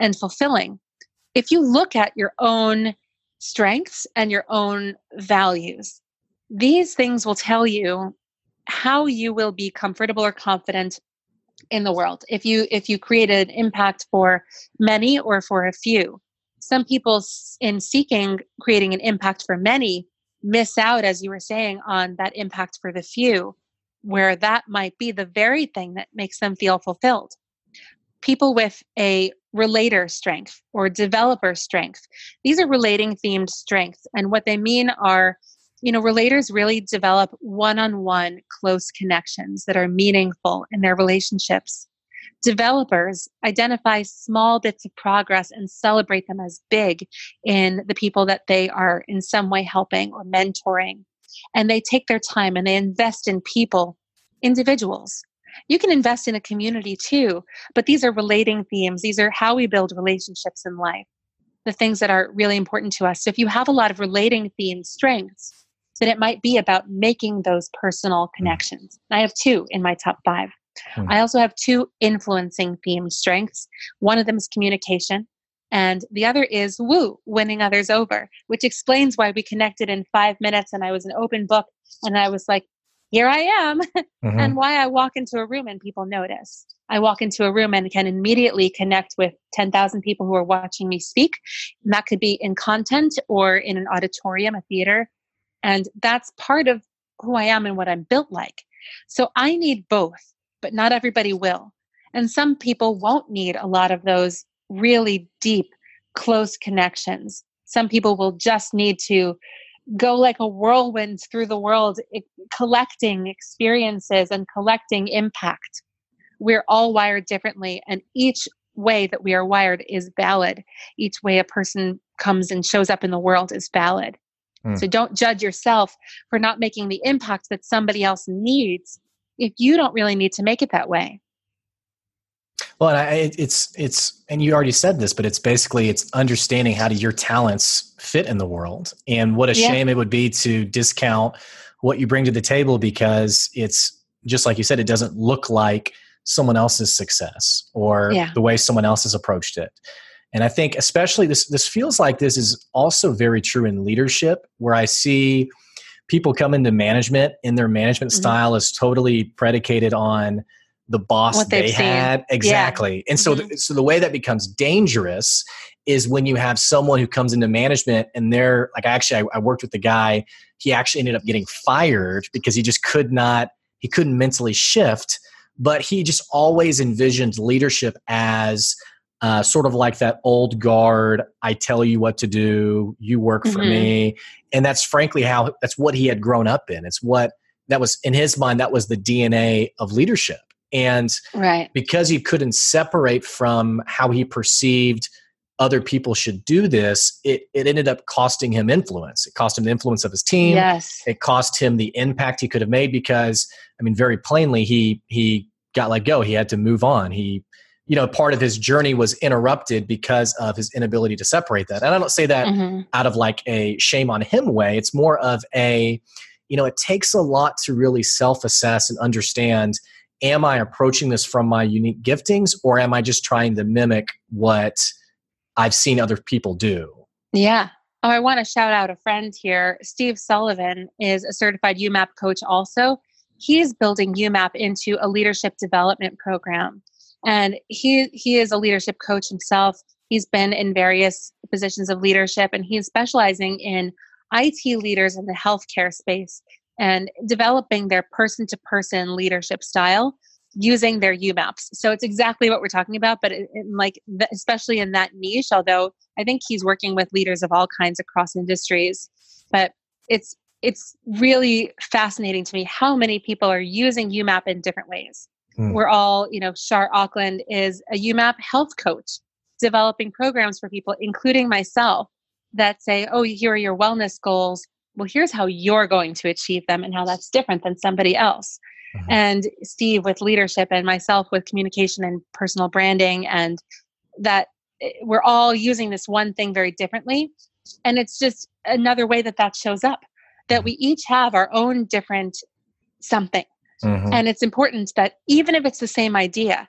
and fulfilling, if you look at your own strengths and your own values, these things will tell you how you will be comfortable or confident in the world if you if you create an impact for many or for a few some people in seeking creating an impact for many miss out as you were saying on that impact for the few where that might be the very thing that makes them feel fulfilled people with a relator strength or developer strength these are relating themed strengths and what they mean are you know, relators really develop one on one close connections that are meaningful in their relationships. Developers identify small bits of progress and celebrate them as big in the people that they are in some way helping or mentoring. And they take their time and they invest in people, individuals. You can invest in a community too, but these are relating themes. These are how we build relationships in life, the things that are really important to us. So if you have a lot of relating theme strengths, then it might be about making those personal hmm. connections. I have two in my top five. Hmm. I also have two influencing themed strengths. One of them is communication, and the other is woo, winning others over, which explains why we connected in five minutes and I was an open book and I was like, here I am, [laughs] mm-hmm. and why I walk into a room and people notice. I walk into a room and can immediately connect with 10,000 people who are watching me speak. And that could be in content or in an auditorium, a theater, and that's part of who I am and what I'm built like. So I need both, but not everybody will. And some people won't need a lot of those really deep, close connections. Some people will just need to go like a whirlwind through the world, collecting experiences and collecting impact. We're all wired differently, and each way that we are wired is valid. Each way a person comes and shows up in the world is valid. Mm. So don't judge yourself for not making the impact that somebody else needs if you don't really need to make it that way. Well, I, it's it's and you already said this, but it's basically it's understanding how do your talents fit in the world, and what a yeah. shame it would be to discount what you bring to the table because it's just like you said, it doesn't look like someone else's success or yeah. the way someone else has approached it. And I think especially this this feels like this is also very true in leadership where I see people come into management and their management mm-hmm. style is totally predicated on the boss they had exactly yeah. and so mm-hmm. the, so the way that becomes dangerous is when you have someone who comes into management and they're like actually I, I worked with the guy he actually ended up getting fired because he just could not he couldn't mentally shift but he just always envisioned leadership as uh, sort of like that old guard i tell you what to do you work for mm-hmm. me. And that's frankly how that's what he had grown up in. It's what that was in his mind that was the dna of leadership. And right. because he couldn't separate from how he perceived other people should do this it, it ended up costing him influence. It cost him the influence of his team. Yes. It cost him the impact he could have made because i mean very plainly he he got let go. He had to move on. He you know part of his journey was interrupted because of his inability to separate that and i don't say that mm-hmm. out of like a shame on him way it's more of a you know it takes a lot to really self-assess and understand am i approaching this from my unique giftings or am i just trying to mimic what i've seen other people do yeah Oh, I want to shout out a friend here. Steve Sullivan is a certified YouMap coach also. He's building YouMap into a leadership development program and he he is a leadership coach himself he's been in various positions of leadership and he's specializing in IT leaders in the healthcare space and developing their person to person leadership style using their YouMaps. So it's exactly what we're talking about, but in, in like especially in that niche. Although I think he's working with leaders of all kinds across industries, but it's it's really fascinating to me how many people are using YouMap in different ways. Mm. We're all, you know, Shar Auckland is a YouMap health coach developing programs for people, including myself, that say, oh, here are your wellness goals. Well, here's how you're going to achieve them and how that's different than somebody else. Mm-hmm. And Steve with leadership and myself with communication and personal branding, and that eh, we're all using this one thing very differently. And it's just another way that that shows up that mm-hmm. we each have our own different something Mm-hmm. And it's important that even if it's the same idea,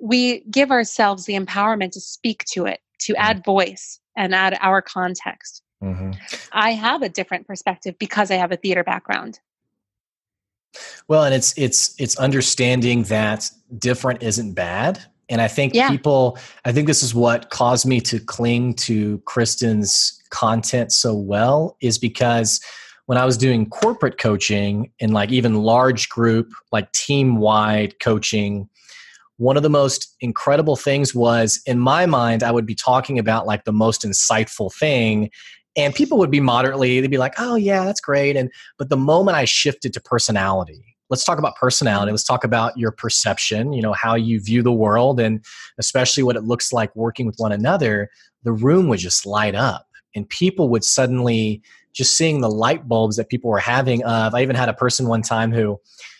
we give ourselves the empowerment to speak to it, to mm-hmm. add voice and add our context. Mm-hmm. I have a different perspective because I have a theater background. Well, and it's it's it's understanding that different isn't bad. And I think Yeah. people I think this is what caused me to cling to Kristen's content so well is because when I was doing corporate coaching and like even large group, like team wide coaching, one of the most incredible things was in my mind, I would be talking about like the most insightful thing. And people would be moderately, they'd be like, oh, yeah, that's great. And, but the moment I shifted to personality, let's talk about personality. Let's talk about your perception, you know, how you view the world, and especially what it looks like working with one another, the room would just light up. And people would suddenly just seeing the light bulbs that people were having of i even had a person one time who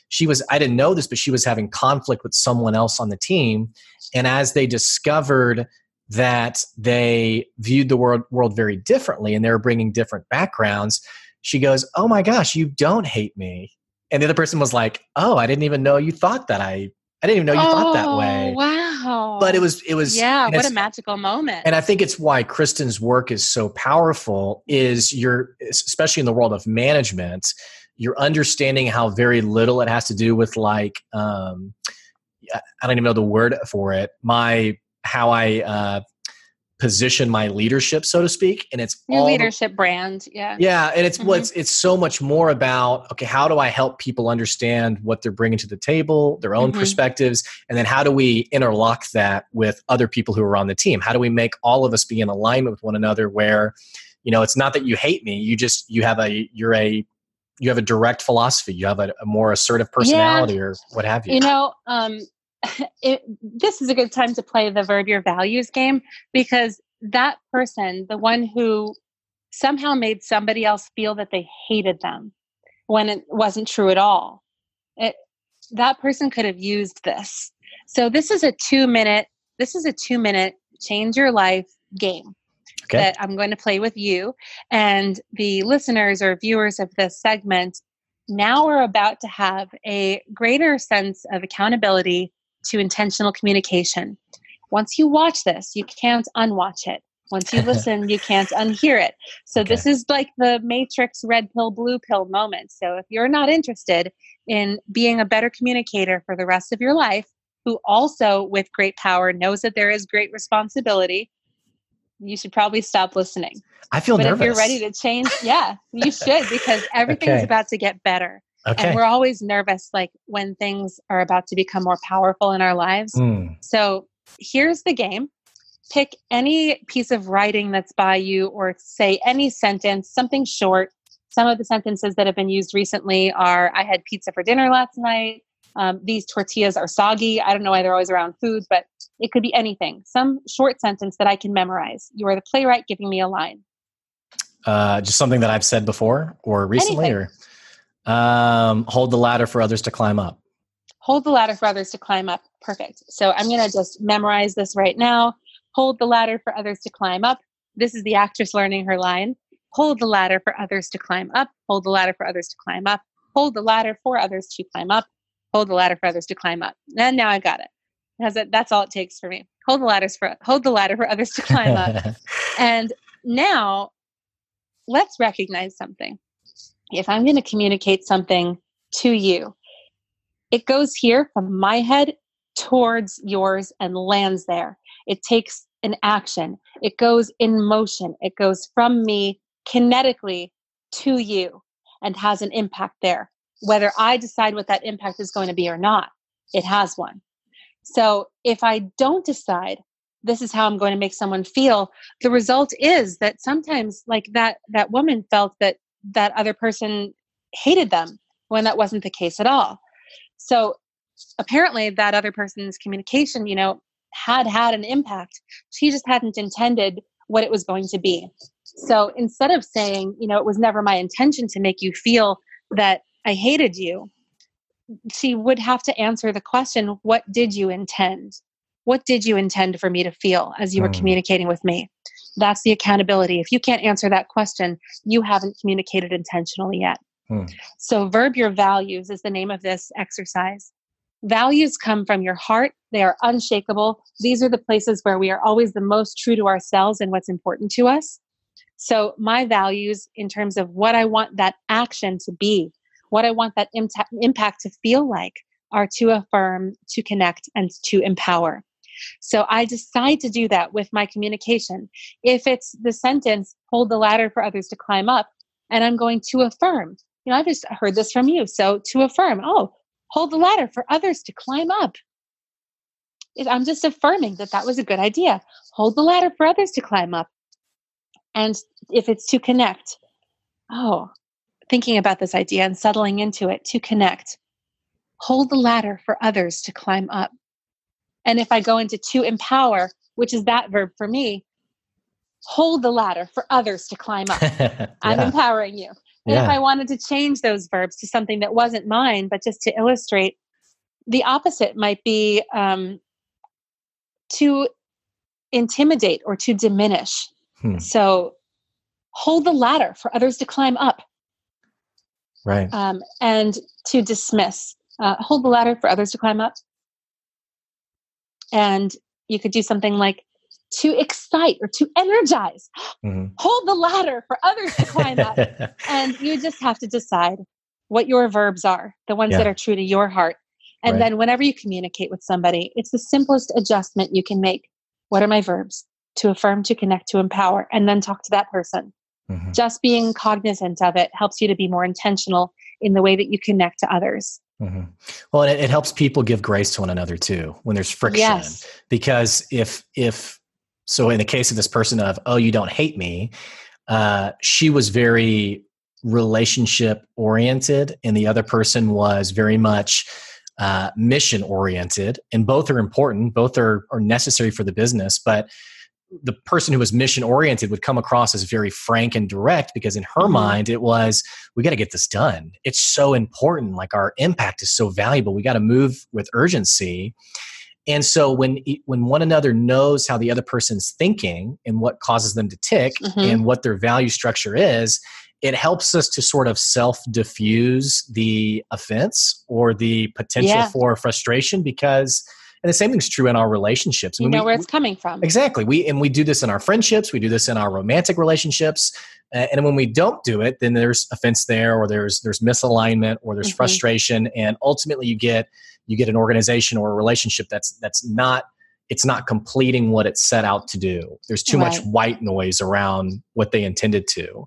she was i didn't know this but she was having conflict with someone else on the team. And as they discovered that they viewed the world, world very differently and they were bringing different backgrounds she goes oh my gosh you don't hate me. And the other person was like oh i didn't even know you thought that i i didn't even know you thought that way Oh, Wow. but it was it was yeah, what a magical moment. and I think it's why Kristen's work is so powerful is you're especially in the world of management, you're understanding how very little it has to do with like um I don't even know the word for it. My how I uh position my leadership, so to speak. And it's Your all the- leadership brand. Yeah. yeah, and it's Mhm. what's it's so much more about okay, how do I help people understand what they're bringing to the table, their own Mhm. perspectives, and then how do we interlock that with other people who are on the team? How do we make all of us be in alignment with one another where you know, it's not that you hate me, you just you have a you're a you have a direct philosophy, you have a, a more assertive personality or what have you. You know, um, [laughs] it, this is a good time to play the verb your values game because that person, the one who somehow made somebody else feel that they hated them when it wasn't true at all, it, that person could have used this. So this is a two minute. This is a two minute change your life game Okay. that I'm going to play with you and the listeners or viewers of this segment. Now we're about to have a greater sense of accountability to intentional communication. Once you watch this, you can't unwatch it. Once you [laughs] listen, you can't unhear it. So this is like the Matrix red pill, blue pill moment. So if you're not interested in being a better communicator for the rest of your life, who also with great power knows that there is great responsibility, you should probably stop listening. I feel but nervous. if you're ready to change, yeah, you should because everything's Okay. about to get better. Okay. And we're always nervous like when things are about to become more powerful in our lives. Hmm. So here's the game. Pick any piece of writing that's by you or say any sentence, something short. Some of the sentences that have been used recently are I had pizza for dinner last night. Um, these tortillas are soggy. I don't know why they're always around food, but it could be anything. Some short sentence that I can memorize. You are the playwright giving me a line. Uh, just something that I've said before or recently, Anything. or um, hold the ladder for others to climb up. hold the ladder for others to climb up. Perfect. So I'm going to just memorize this right now. Hold the ladder for others to climb up. This is the actress learning her line. Hold the ladder for others to climb up. Hold the ladder for others to climb up. Hold the ladder for others to climb up. Hold the ladder for others to climb up. And now I got it. That's, it. That's all it takes for me. Hold the ladders for hold the ladder for others to climb up. [laughs] And now let's recognize something. If I'm going to communicate something to you, it goes here from my head towards yours and lands there. It takes an action, it goes in motion, it goes from me kinetically to you and has an impact there. Whether I decide what that impact is going to be or not, it has one. So if I don't decide this is how I'm going to make someone feel, the result is that sometimes like that that woman felt that that other person hated them when that wasn't the case at all. So apparently that other person's communication, you know, had had an impact. She just hadn't intended what it was going to be. So instead of saying, you know, it was never my intention to make you feel that I hated you, she would have to answer the question, what did you intend? What did you intend for me to feel as you were Hmm. communicating with me? That's the accountability. If you can't answer that question, you haven't communicated intentionally yet. Hmm. So, verb your values is the name of this exercise. Values come from your heart, they are unshakable. These are the places where we are always the most true to ourselves and what's important to us. So, my values, in terms of what I want that action to be, what I want that impact to feel like are to affirm, to connect, and to empower. So I decide to do that with my communication. If it's the sentence, hold the ladder for others to climb up, and I'm going to affirm, you know, I just heard this from you. So to affirm, oh, hold the ladder for others to climb up. I'm just affirming that that was a good idea. Hold the ladder for others to climb up. And if it's to connect, oh, thinking about this idea and settling into it, to connect, hold the ladder for others to climb up. And if I go into to empower, which is that verb for me, hold the ladder for others to climb up. [laughs] yeah. I'm empowering you. And yeah. if I wanted to change those verbs to something that wasn't mine, but just to illustrate, the opposite might be um, to intimidate or to diminish. Hmm. So hold the ladder for others to climb up. Right. Um, and to dismiss. Uh, hold the ladder for others to climb up. And you could do something like to excite or to energize. Mm-hmm. Hold the ladder for others to climb up. [laughs] and you just have to decide what your verbs are, the ones yeah. that are true to your heart. And right. then whenever you communicate with somebody, it's the simplest adjustment you can make. What are my verbs? To affirm, to connect, to empower, and then talk to that person. Mm-hmm. Just being cognizant of it helps you to be more intentional in the way that you connect to others. Mm-hmm. Well, it, it, helps people give grace to one another too when there's friction. Yes. Because if if so, in the case of this person of oh you don't hate me, uh, she was very relationship oriented, and the other person was very much uh, mission oriented, and both are important. Both are are necessary for the business, but the person who was mission oriented would come across as very frank and direct because in her mm-hmm. mind it was we got to get this done it's so important like our impact is so valuable we got to move with urgency and so when when one another knows how the other person's thinking and what causes them to tick mm-hmm. and what their value structure is it helps us to sort of self diffuse the offense or the potential yeah. for frustration because and the same thing's true in our relationships. I mean, you know we, where it's coming from. Exactly. We and we do this in our friendships. We do this in our romantic relationships. Uh, and when we don't do it, then there's offense there, or there's there's misalignment, or there's mm-hmm. frustration, and ultimately you get you get an organization or a relationship that's that's not it's not completing what it set out to do. There's too right. much white noise around what they intended to.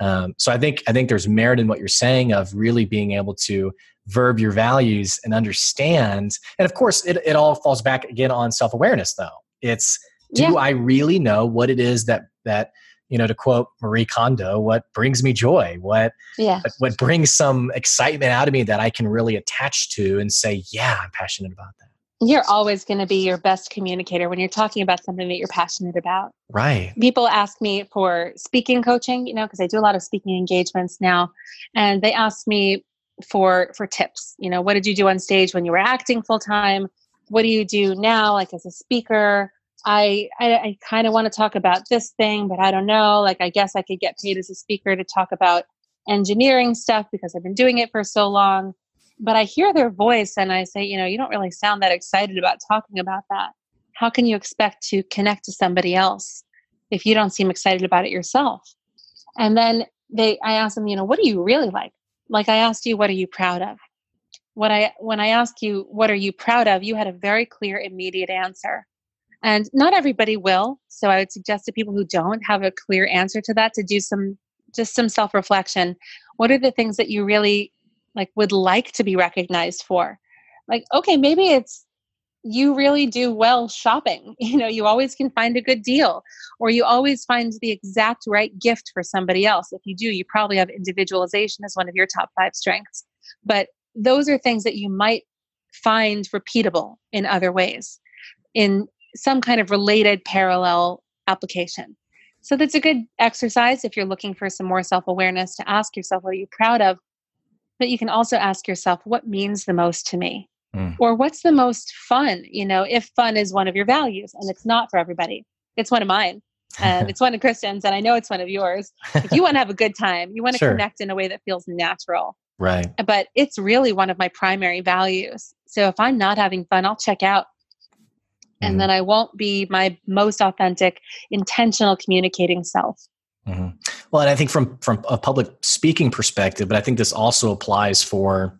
Um, so I think I think there's merit in what you're saying of really being able to verb your values and understand. And of course, it, it all falls back again on self awareness, though. It's do yeah. I really know what it is that that you know to quote Marie Kondo, what brings me joy, what yeah. what, what brings some excitement out of me that I can really attach to and say, yeah, I'm passionate about that. You're always going to be your best communicator when you're talking about something that you're passionate about. Right. People ask me for speaking coaching, you know, because I do a lot of speaking engagements now. And they ask me, for for tips you know what did you do on stage when you were acting full time what do you do now like as a speaker i i, I kind of want to talk about this thing but i don't know like i guess i could get paid as a speaker to talk about engineering stuff because i've been doing it for so long but i hear their voice and i say you know you don't really sound that excited about talking about that how can you expect to connect to somebody else if you don't seem excited about it yourself and then they i ask them you know what do you really like like I asked you, what are you proud of? What I when I asked you, what are you proud of? You had a very clear, immediate answer. And not everybody will. So I would suggest to people who don't have a clear answer to that to do some just some self-reflection. What are the things that you really like would like to be recognized for? Like, okay, maybe it's you really do well shopping. [laughs] You know, you always can find a good deal, or you always find the exact right gift for somebody else. If you do, you probably have individualization as one of your top five strengths. But those are things that you might find repeatable in other ways, in some kind of related parallel application. So that's a good exercise if you're looking for some more self awareness to ask yourself, what are you proud of? But you can also ask yourself, what means the most to me? Mm. Or what's the most fun? You know, if fun is one of your values and it's not for everybody, it's one of mine and [laughs] it's one of Kristen's and I know it's one of yours. If you want to have a good time, you want to sure. connect in a way that feels natural. Right. But it's really one of my primary values. So if I'm not having fun, I'll check out. And mm. then I won't be my most authentic, intentional communicating self. Mm-hmm. Well, and I think from from a public speaking perspective, but I think this also applies for,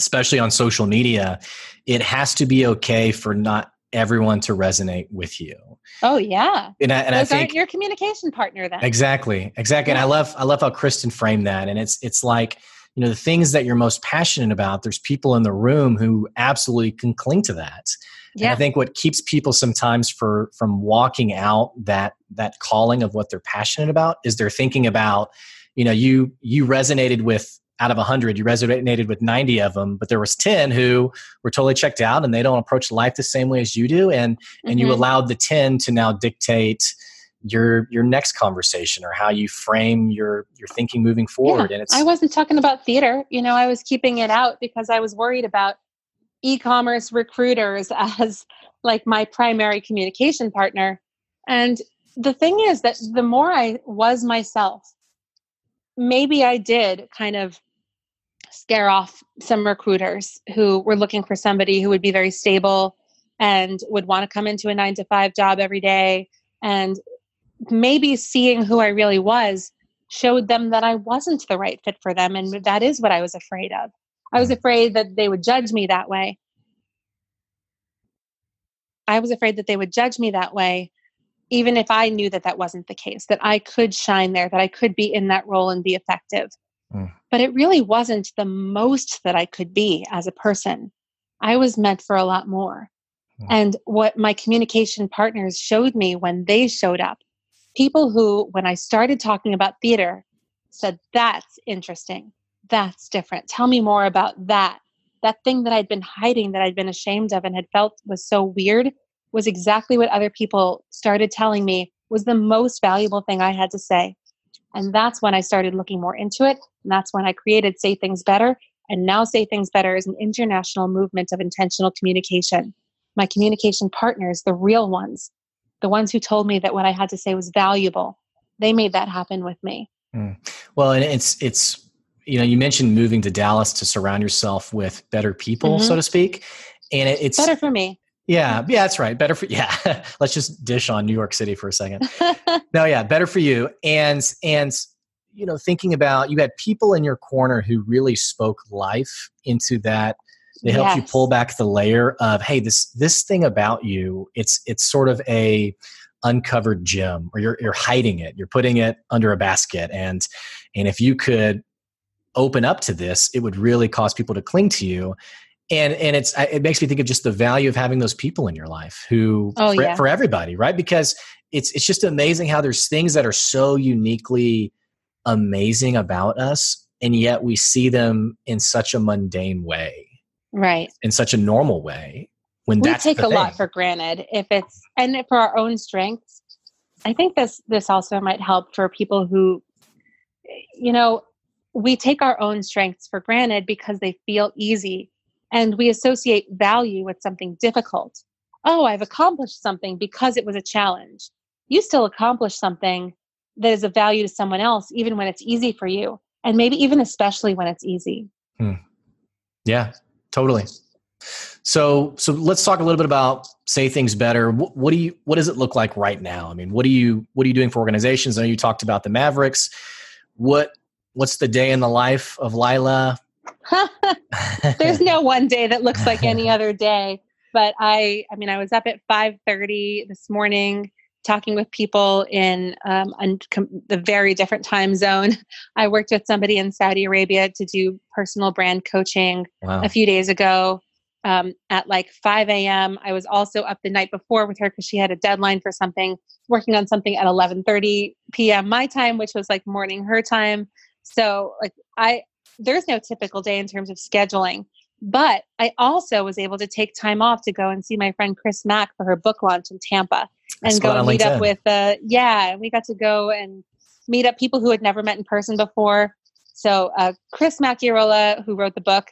especially on social media, it has to be okay for not everyone to resonate with you. Oh yeah, and I, and Those I think your communication partner then. exactly, exactly. And I love I love how Kristen framed that, and it's it's like you know the things that you're most passionate about. There's people in the room who absolutely can cling to that. Yeah. And I think what keeps people sometimes for from walking out that that calling of what they're passionate about is they're thinking about, you know, you you resonated with out of 100 you resonated with 90 of them but there was 10 who were totally checked out and they don't approach life the same way as you do and mm-hmm. and you mm-hmm. allowed the 10 to now dictate your your next conversation or how you frame your your thinking moving forward yeah, and it's I wasn't talking about theater you know I was keeping it out because I was worried about e-commerce recruiters [laughs] as like my primary communication partner. And the thing is that the more i was myself maybe i did kind of scare off some recruiters who were looking for somebody who would be very stable and would want to come into a 9 to 5 job every day. And maybe seeing who i really was showed them that i wasn't the right fit for them and that is what i was afraid of I was afraid that they would judge me that way. I was afraid that they would judge me that way, even if I knew that that wasn't the case, that I could shine there, that I could be in that role and be effective. Mm. But it really wasn't the most that I could be as a person. I was meant for a lot more. Mm. And what my communication partners showed me when they showed up, people who, when I started talking about theater, said, That's interesting that's different. Tell me more about that. That thing that I'd been hiding, that I'd been ashamed of and had felt was so weird, was exactly what other people started telling me was the most valuable thing I had to say. And that's when I started looking more into it. And that's when I created Say Things Better. And now Say Things Better is an international movement of intentional communication. My communication partners, the real ones, the ones who told me that what I had to say was valuable, they made that happen with me. Mm. Well, and it's it's you know, you mentioned moving to Dallas to surround yourself with better people, mm-hmm. so to speak. And it, it's better for me. Yeah, [laughs] yeah, that's right. Better for [laughs] yeah. Let's just dish on New York City for a second. [laughs] no, yeah, better for you. And and you know, thinking about you had people in your corner who really spoke life into that. They helped yes. you pull back the layer of, hey, this this thing about you, it's it's sort of a uncovered gem, or you're you're hiding it. You're putting it under a basket, and and if you could open up to this, it would really cause people to cling to you. And and it's it makes me think of just the value of having those people in your life who oh, for, yeah. for everybody, right? Because it's it's just amazing how there's things that are so uniquely amazing about us, and yet we see them in such a mundane way, right? In such a normal way. When we take a thing. lot for granted, if it's and for our own strengths, I think this this also might help for people who, you know, we take our own strengths for granted because they feel easy and we associate value with something difficult. Oh, I've accomplished something because it was a challenge. You still accomplish something that is of value to someone else, even when it's easy for you, and maybe even especially when it's easy. Hmm. Yeah, totally. So, so let's talk a little bit about say things better. What, what do you, what does it look like right now? I mean, what do you, what are you doing for organizations? I know you talked about the Mavericks. What, what's the day in the life of Lila? [laughs] There's no one day that looks like any [laughs] other day. But I, I mean, I was up at 5:30 this morning talking with people in um, the very different time zone. [laughs] I worked with somebody in Saudi Arabia to do personal brand coaching wow. a few days ago. Um, at like 5 a.m. I was also up the night before with her because she had a deadline for something, working on something at 11:30 p.m. my time, which was like morning her time. So like I there's no typical day in terms of scheduling. But I also was able to take time off to go and see my friend Chris Mack for her book launch in Tampa and go and meet LinkedIn. up with uh yeah, we got to go and meet up people who had never met in person before. So uh, Chris Macchiarola, who wrote the book,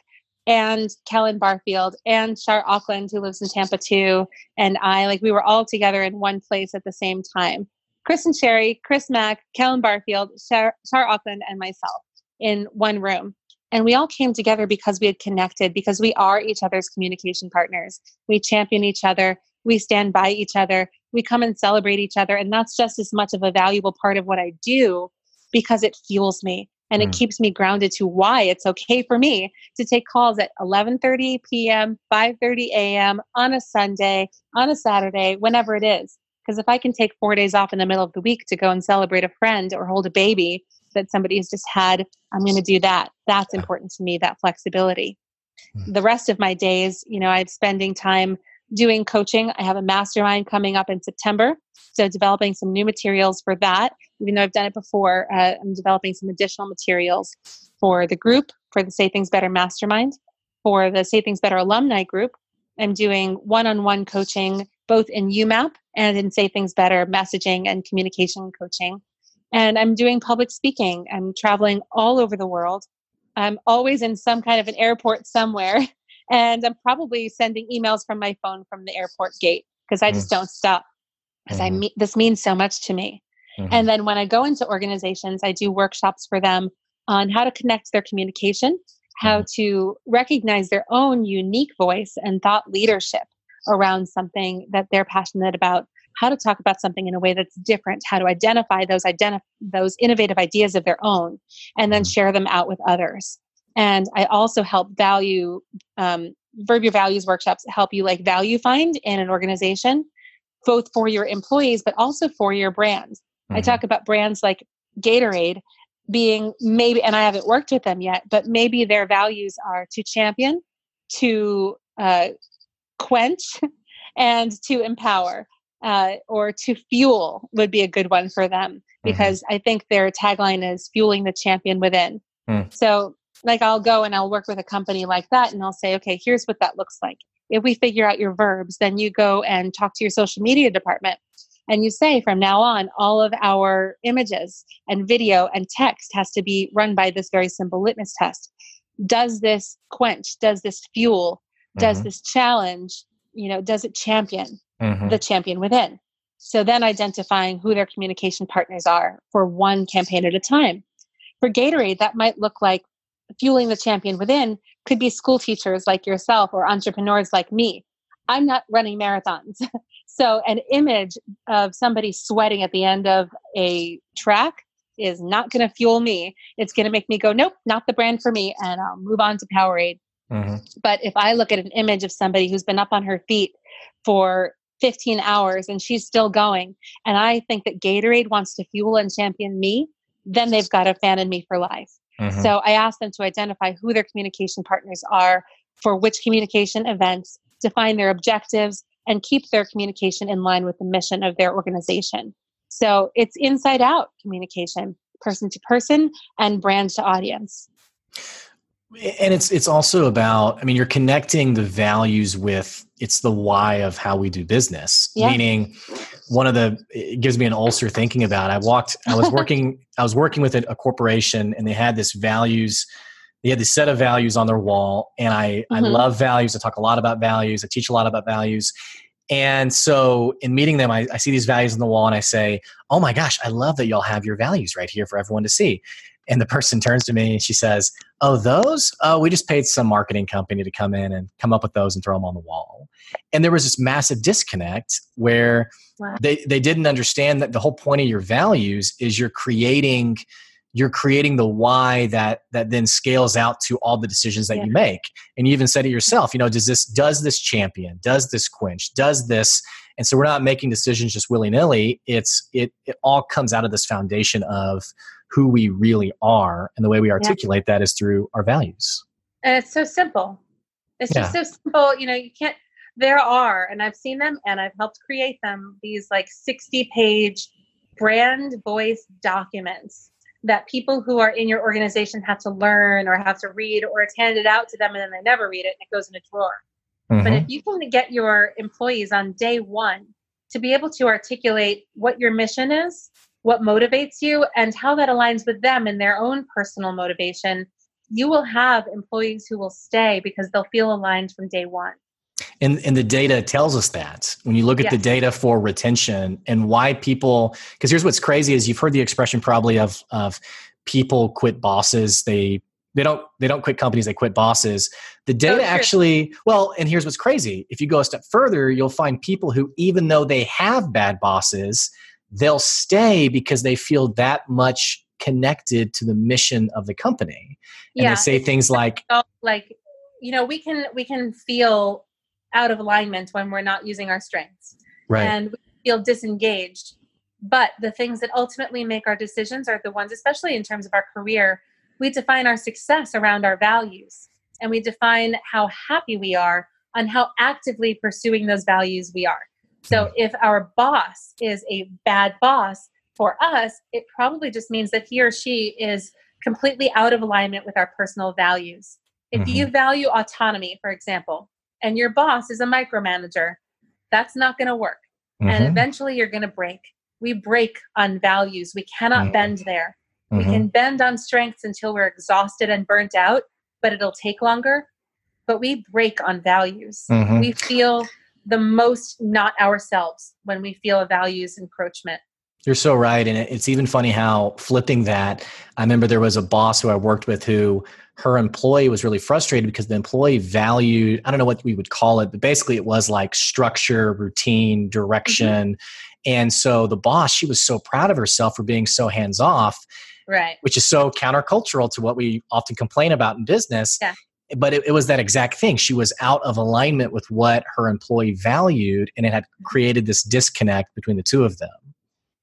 and Kellen Barfield and Shar Auckland, who lives in Tampa too, and I like we were all together in one place at the same time. Chris and Sherry, Chris Mack, Kellen Barfield, Shar Auckland, and myself in one room. And we all came together because we had connected, because we are each other's communication partners. We champion each other. We stand by each other. We come and celebrate each other. And that's just as much of a valuable part of what I do because it fuels me and mm. it keeps me grounded to why it's okay for me to take calls at 11:30 p.m., 5:30 a.m. on a Sunday, on a Saturday, whenever it is. Because if I can take 4 days off in the middle of the week to go and celebrate a friend or hold a baby that somebody has just had, I'm going to do that. That's important to me, that flexibility. Mm. The rest of my days, you know, I'm spending time doing coaching. I have a mastermind coming up in September. So, developing some new materials for that. Even though I've done it before, uh, I'm developing some additional materials for the group, for the Say Things Better Mastermind, for the Say Things Better alumni group. I'm doing one on one coaching both in YouMap and in Say Things Better messaging and communication coaching. And I'm doing public speaking. I'm traveling all over the world. I'm always in some kind of an airport somewhere [laughs] and I'm probably sending emails from my phone from the airport gate because I just mm. don't stop because mm-hmm. I me- this means so much to me. Mm-hmm. And then when I go into organizations, I do workshops for them on how to connect their communication, how mm-hmm. to recognize their own unique voice and thought leadership around something that they're passionate about, how to talk about something in a way that's different, how to identify those identif- those innovative ideas of their own and then mm-hmm. share them out with others. And I also help value, um, Verb Your Values workshops help you like value find in an organization, both for your employees, but also for your brand Mm-hmm. I talk about brands like Gatorade being maybe, and I haven't worked with them yet, but maybe their values are to champion, to uh, quench, [laughs] and to empower. Uh, or to fuel would be a good one for them mm-hmm. because mm-hmm. I think their tagline is fueling the champion within. Mm. So like I'll go and I'll work with a company like that and I'll say, okay, here's what that looks like. If we figure out your verbs, then you go and talk to your social media department and you say from now on, all of our images and video and text has to be run by this very simple litmus test. Does this quench? Does this fuel? Does mm-hmm. this challenge? You know, does it champion mm-hmm. the champion within? So then identifying who their communication partners are for one campaign at a time. For Gatorade, that might look like fueling the champion within could be school teachers like yourself or entrepreneurs like me. I'm not running marathons. [laughs] so, an image of somebody sweating at the end of a track is not going to fuel me. It's going to make me go, nope, not the brand for me, and I'll move on to Powerade. Mm-hmm. But if I look at an image of somebody who's been up on her feet for 15 hours and she's still going, and I think that Gatorade wants to fuel and champion me, then they've got a fan in me for life. Mm-hmm. So I asked them to identify who their communication partners are for which communication events, define their objectives, and keep their communication in line with the mission of their organization. So it's inside out communication, person to person and brand to audience and it's it's also about i mean you're connecting the values with it's the why of how we do business. Yeah. meaning one of the it gives me an ulcer thinking about i walked i was [laughs] working i was working with a, a, corporation and they had this values they had this set of values on their wall and i mm-hmm. i love values. I talk a lot about values. I teach a lot about values. And so in meeting them I, I see these values on the wall and i say oh my gosh i love that y'all have your values right here for everyone to see and the person turns to me and she says, Oh, those? Oh, we just paid some marketing company to come in and come up with those and throw them on the wall. And there was this massive disconnect where wow. they, they didn't understand that the whole point of your values is you're creating you're creating the why that that then scales out to all the decisions that yeah. you make and you even said it yourself you know does this does this champion does this quench does this and so we're not making decisions just willy-nilly it's it, it all comes out of this foundation of who we really are. And the way we articulate yeah. that is through our values. And it's so simple. It's yeah. just so simple. You know, you can't, there are, and I've seen them and I've helped create them, these like 60 page brand voice documents that people who are in your organization have to learn or have to read or it's handed out to them and then they never read it and it goes in a drawer. Mm-hmm. But if you can get your employees on day one to be able to articulate what your mission is what motivates you and how that aligns with them and their own personal motivation, you will have employees who will stay because they'll feel aligned from day one. And, and the data tells us that. When you look at yes. the data for retention and why people because here's what's crazy is you've heard the expression probably of of people quit bosses. They they don't they don't quit companies they quit bosses. The data Oh, actually well and here's what's crazy. If you go a step further you'll find people who even though they have bad bosses they'll stay because they feel that much connected to the mission of the company. And yeah. they say things like like you know we can we can feel out of alignment when we're not using our strengths. Right. And we feel disengaged. But the things that ultimately make our decisions are the ones especially in terms of our career we define our success around our values. And we define how happy we are on how actively pursuing those values we are so if our boss is a bad boss for us it probably just means that he or she is completely out of alignment with our personal values if Mhm. you value autonomy for example and your boss is a micromanager that's not going to work and Mhm, eventually you're going to break. We break on values. We cannot Mhm. bend there. We mhm. can bend on strengths until we're exhausted and burnt out, but it'll take longer. But we break on values. Mhm. We feel the most not ourselves when we feel a values encroachment. You're so right. And it's even funny how flipping that, I remember there was a boss who I worked with who her employee was really frustrated because the employee valued, I don't know what we would call it, but basically it was like structure, routine, direction. Mm-hmm. And so the boss, she was so proud of herself for being so hands off, Right. which is so countercultural to what we often complain about in business. Yeah. But it, it was that exact thing. She was out of alignment with what her employee valued, and it had mm-hmm. created this disconnect between the two of them.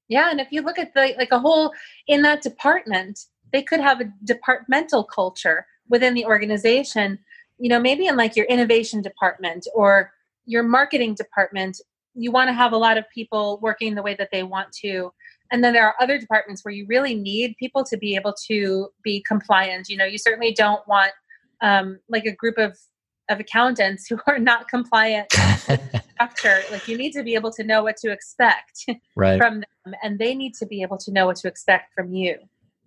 Yeah, and if you look at the like a whole in that department, they could have a departmental culture within the organization. You know, maybe in like your innovation department or your marketing department, you want to have a lot of people working the way that they want to. And then there are other departments where you really need people to be able to be compliant. You know, you certainly don't want um, like a group of of accountants who [laughs] are not compliant [laughs] structure. Like you need to be able to know what to expect [laughs] right. from them and they need to be able to know what to expect from you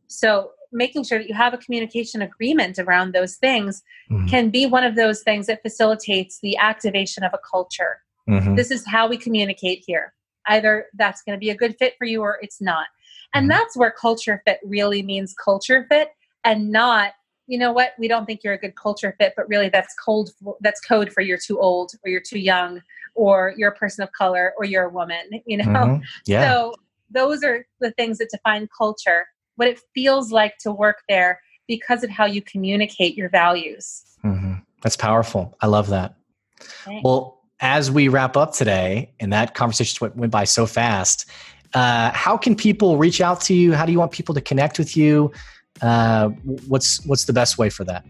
so making sure that you have a communication agreement around those things Mhm. can be one of those things that facilitates the activation of a culture Mhm. this is how we communicate here either that's going to be a good fit for you or it's not and Mhm. that's where culture fit really means culture fit and not you know what we don't think you're a good culture fit but really that's cold that's code for you're too old or you're too young or you're a person of color or you're a woman [laughs] you know Mhm. Yeah. so those are the things that define culture, what it feels like to work there because of how you communicate your values. hmm That's powerful. I love that. Thanks. Well, as we wrap up today, and that conversation went, went by so fast, uh, how can people reach out to you? How do you want people to connect with you? Uh, what's what's the best way for that?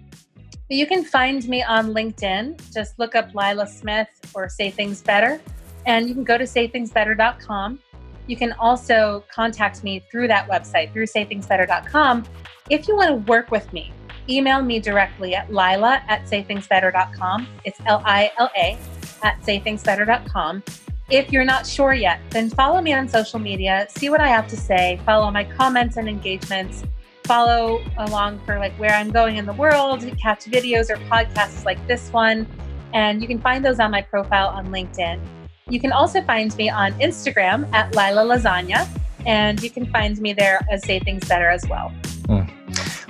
You can find me on LinkedIn. Just look up Lila Smith or Say Things Better, and you can go to saythingsbetter.com. You can also contact me through that website, through saythingsbetter.com. If you want to work with me, email me directly at lila at saythingsbetter.com. It's L I L A at saythingsbetter.com. If you're not sure yet, then follow me on social media, see what I have to say, follow my comments and engagements, follow along for like where I'm going in the world, catch videos or podcasts like this one. And you can find those on my profile on LinkedIn. You can also find me on Instagram at Lila Lasagna, and you can find me there as Say Things Better as well. Hmm.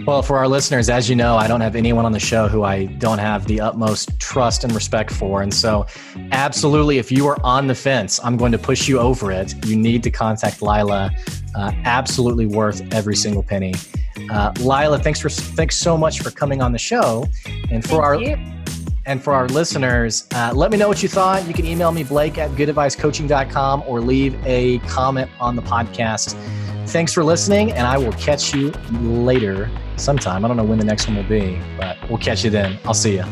Well, for our listeners, as you know, I don't have anyone on the show who I don't have the utmost trust and respect for. And so, absolutely, if you are on the fence, I'm going to push you over it. You need to contact Lila. Uh, absolutely worth every single penny. Uh, Lila, thanks for thanks so much for coming on the show. And for Thank our you. And for our listeners, uh, let me know what you thought. You can email me, Blake at goodadvicecoaching.com, or leave a comment on the podcast. Thanks for listening, and I will catch you later sometime. I don't know when the next one will be, but we'll catch you then. I'll see you.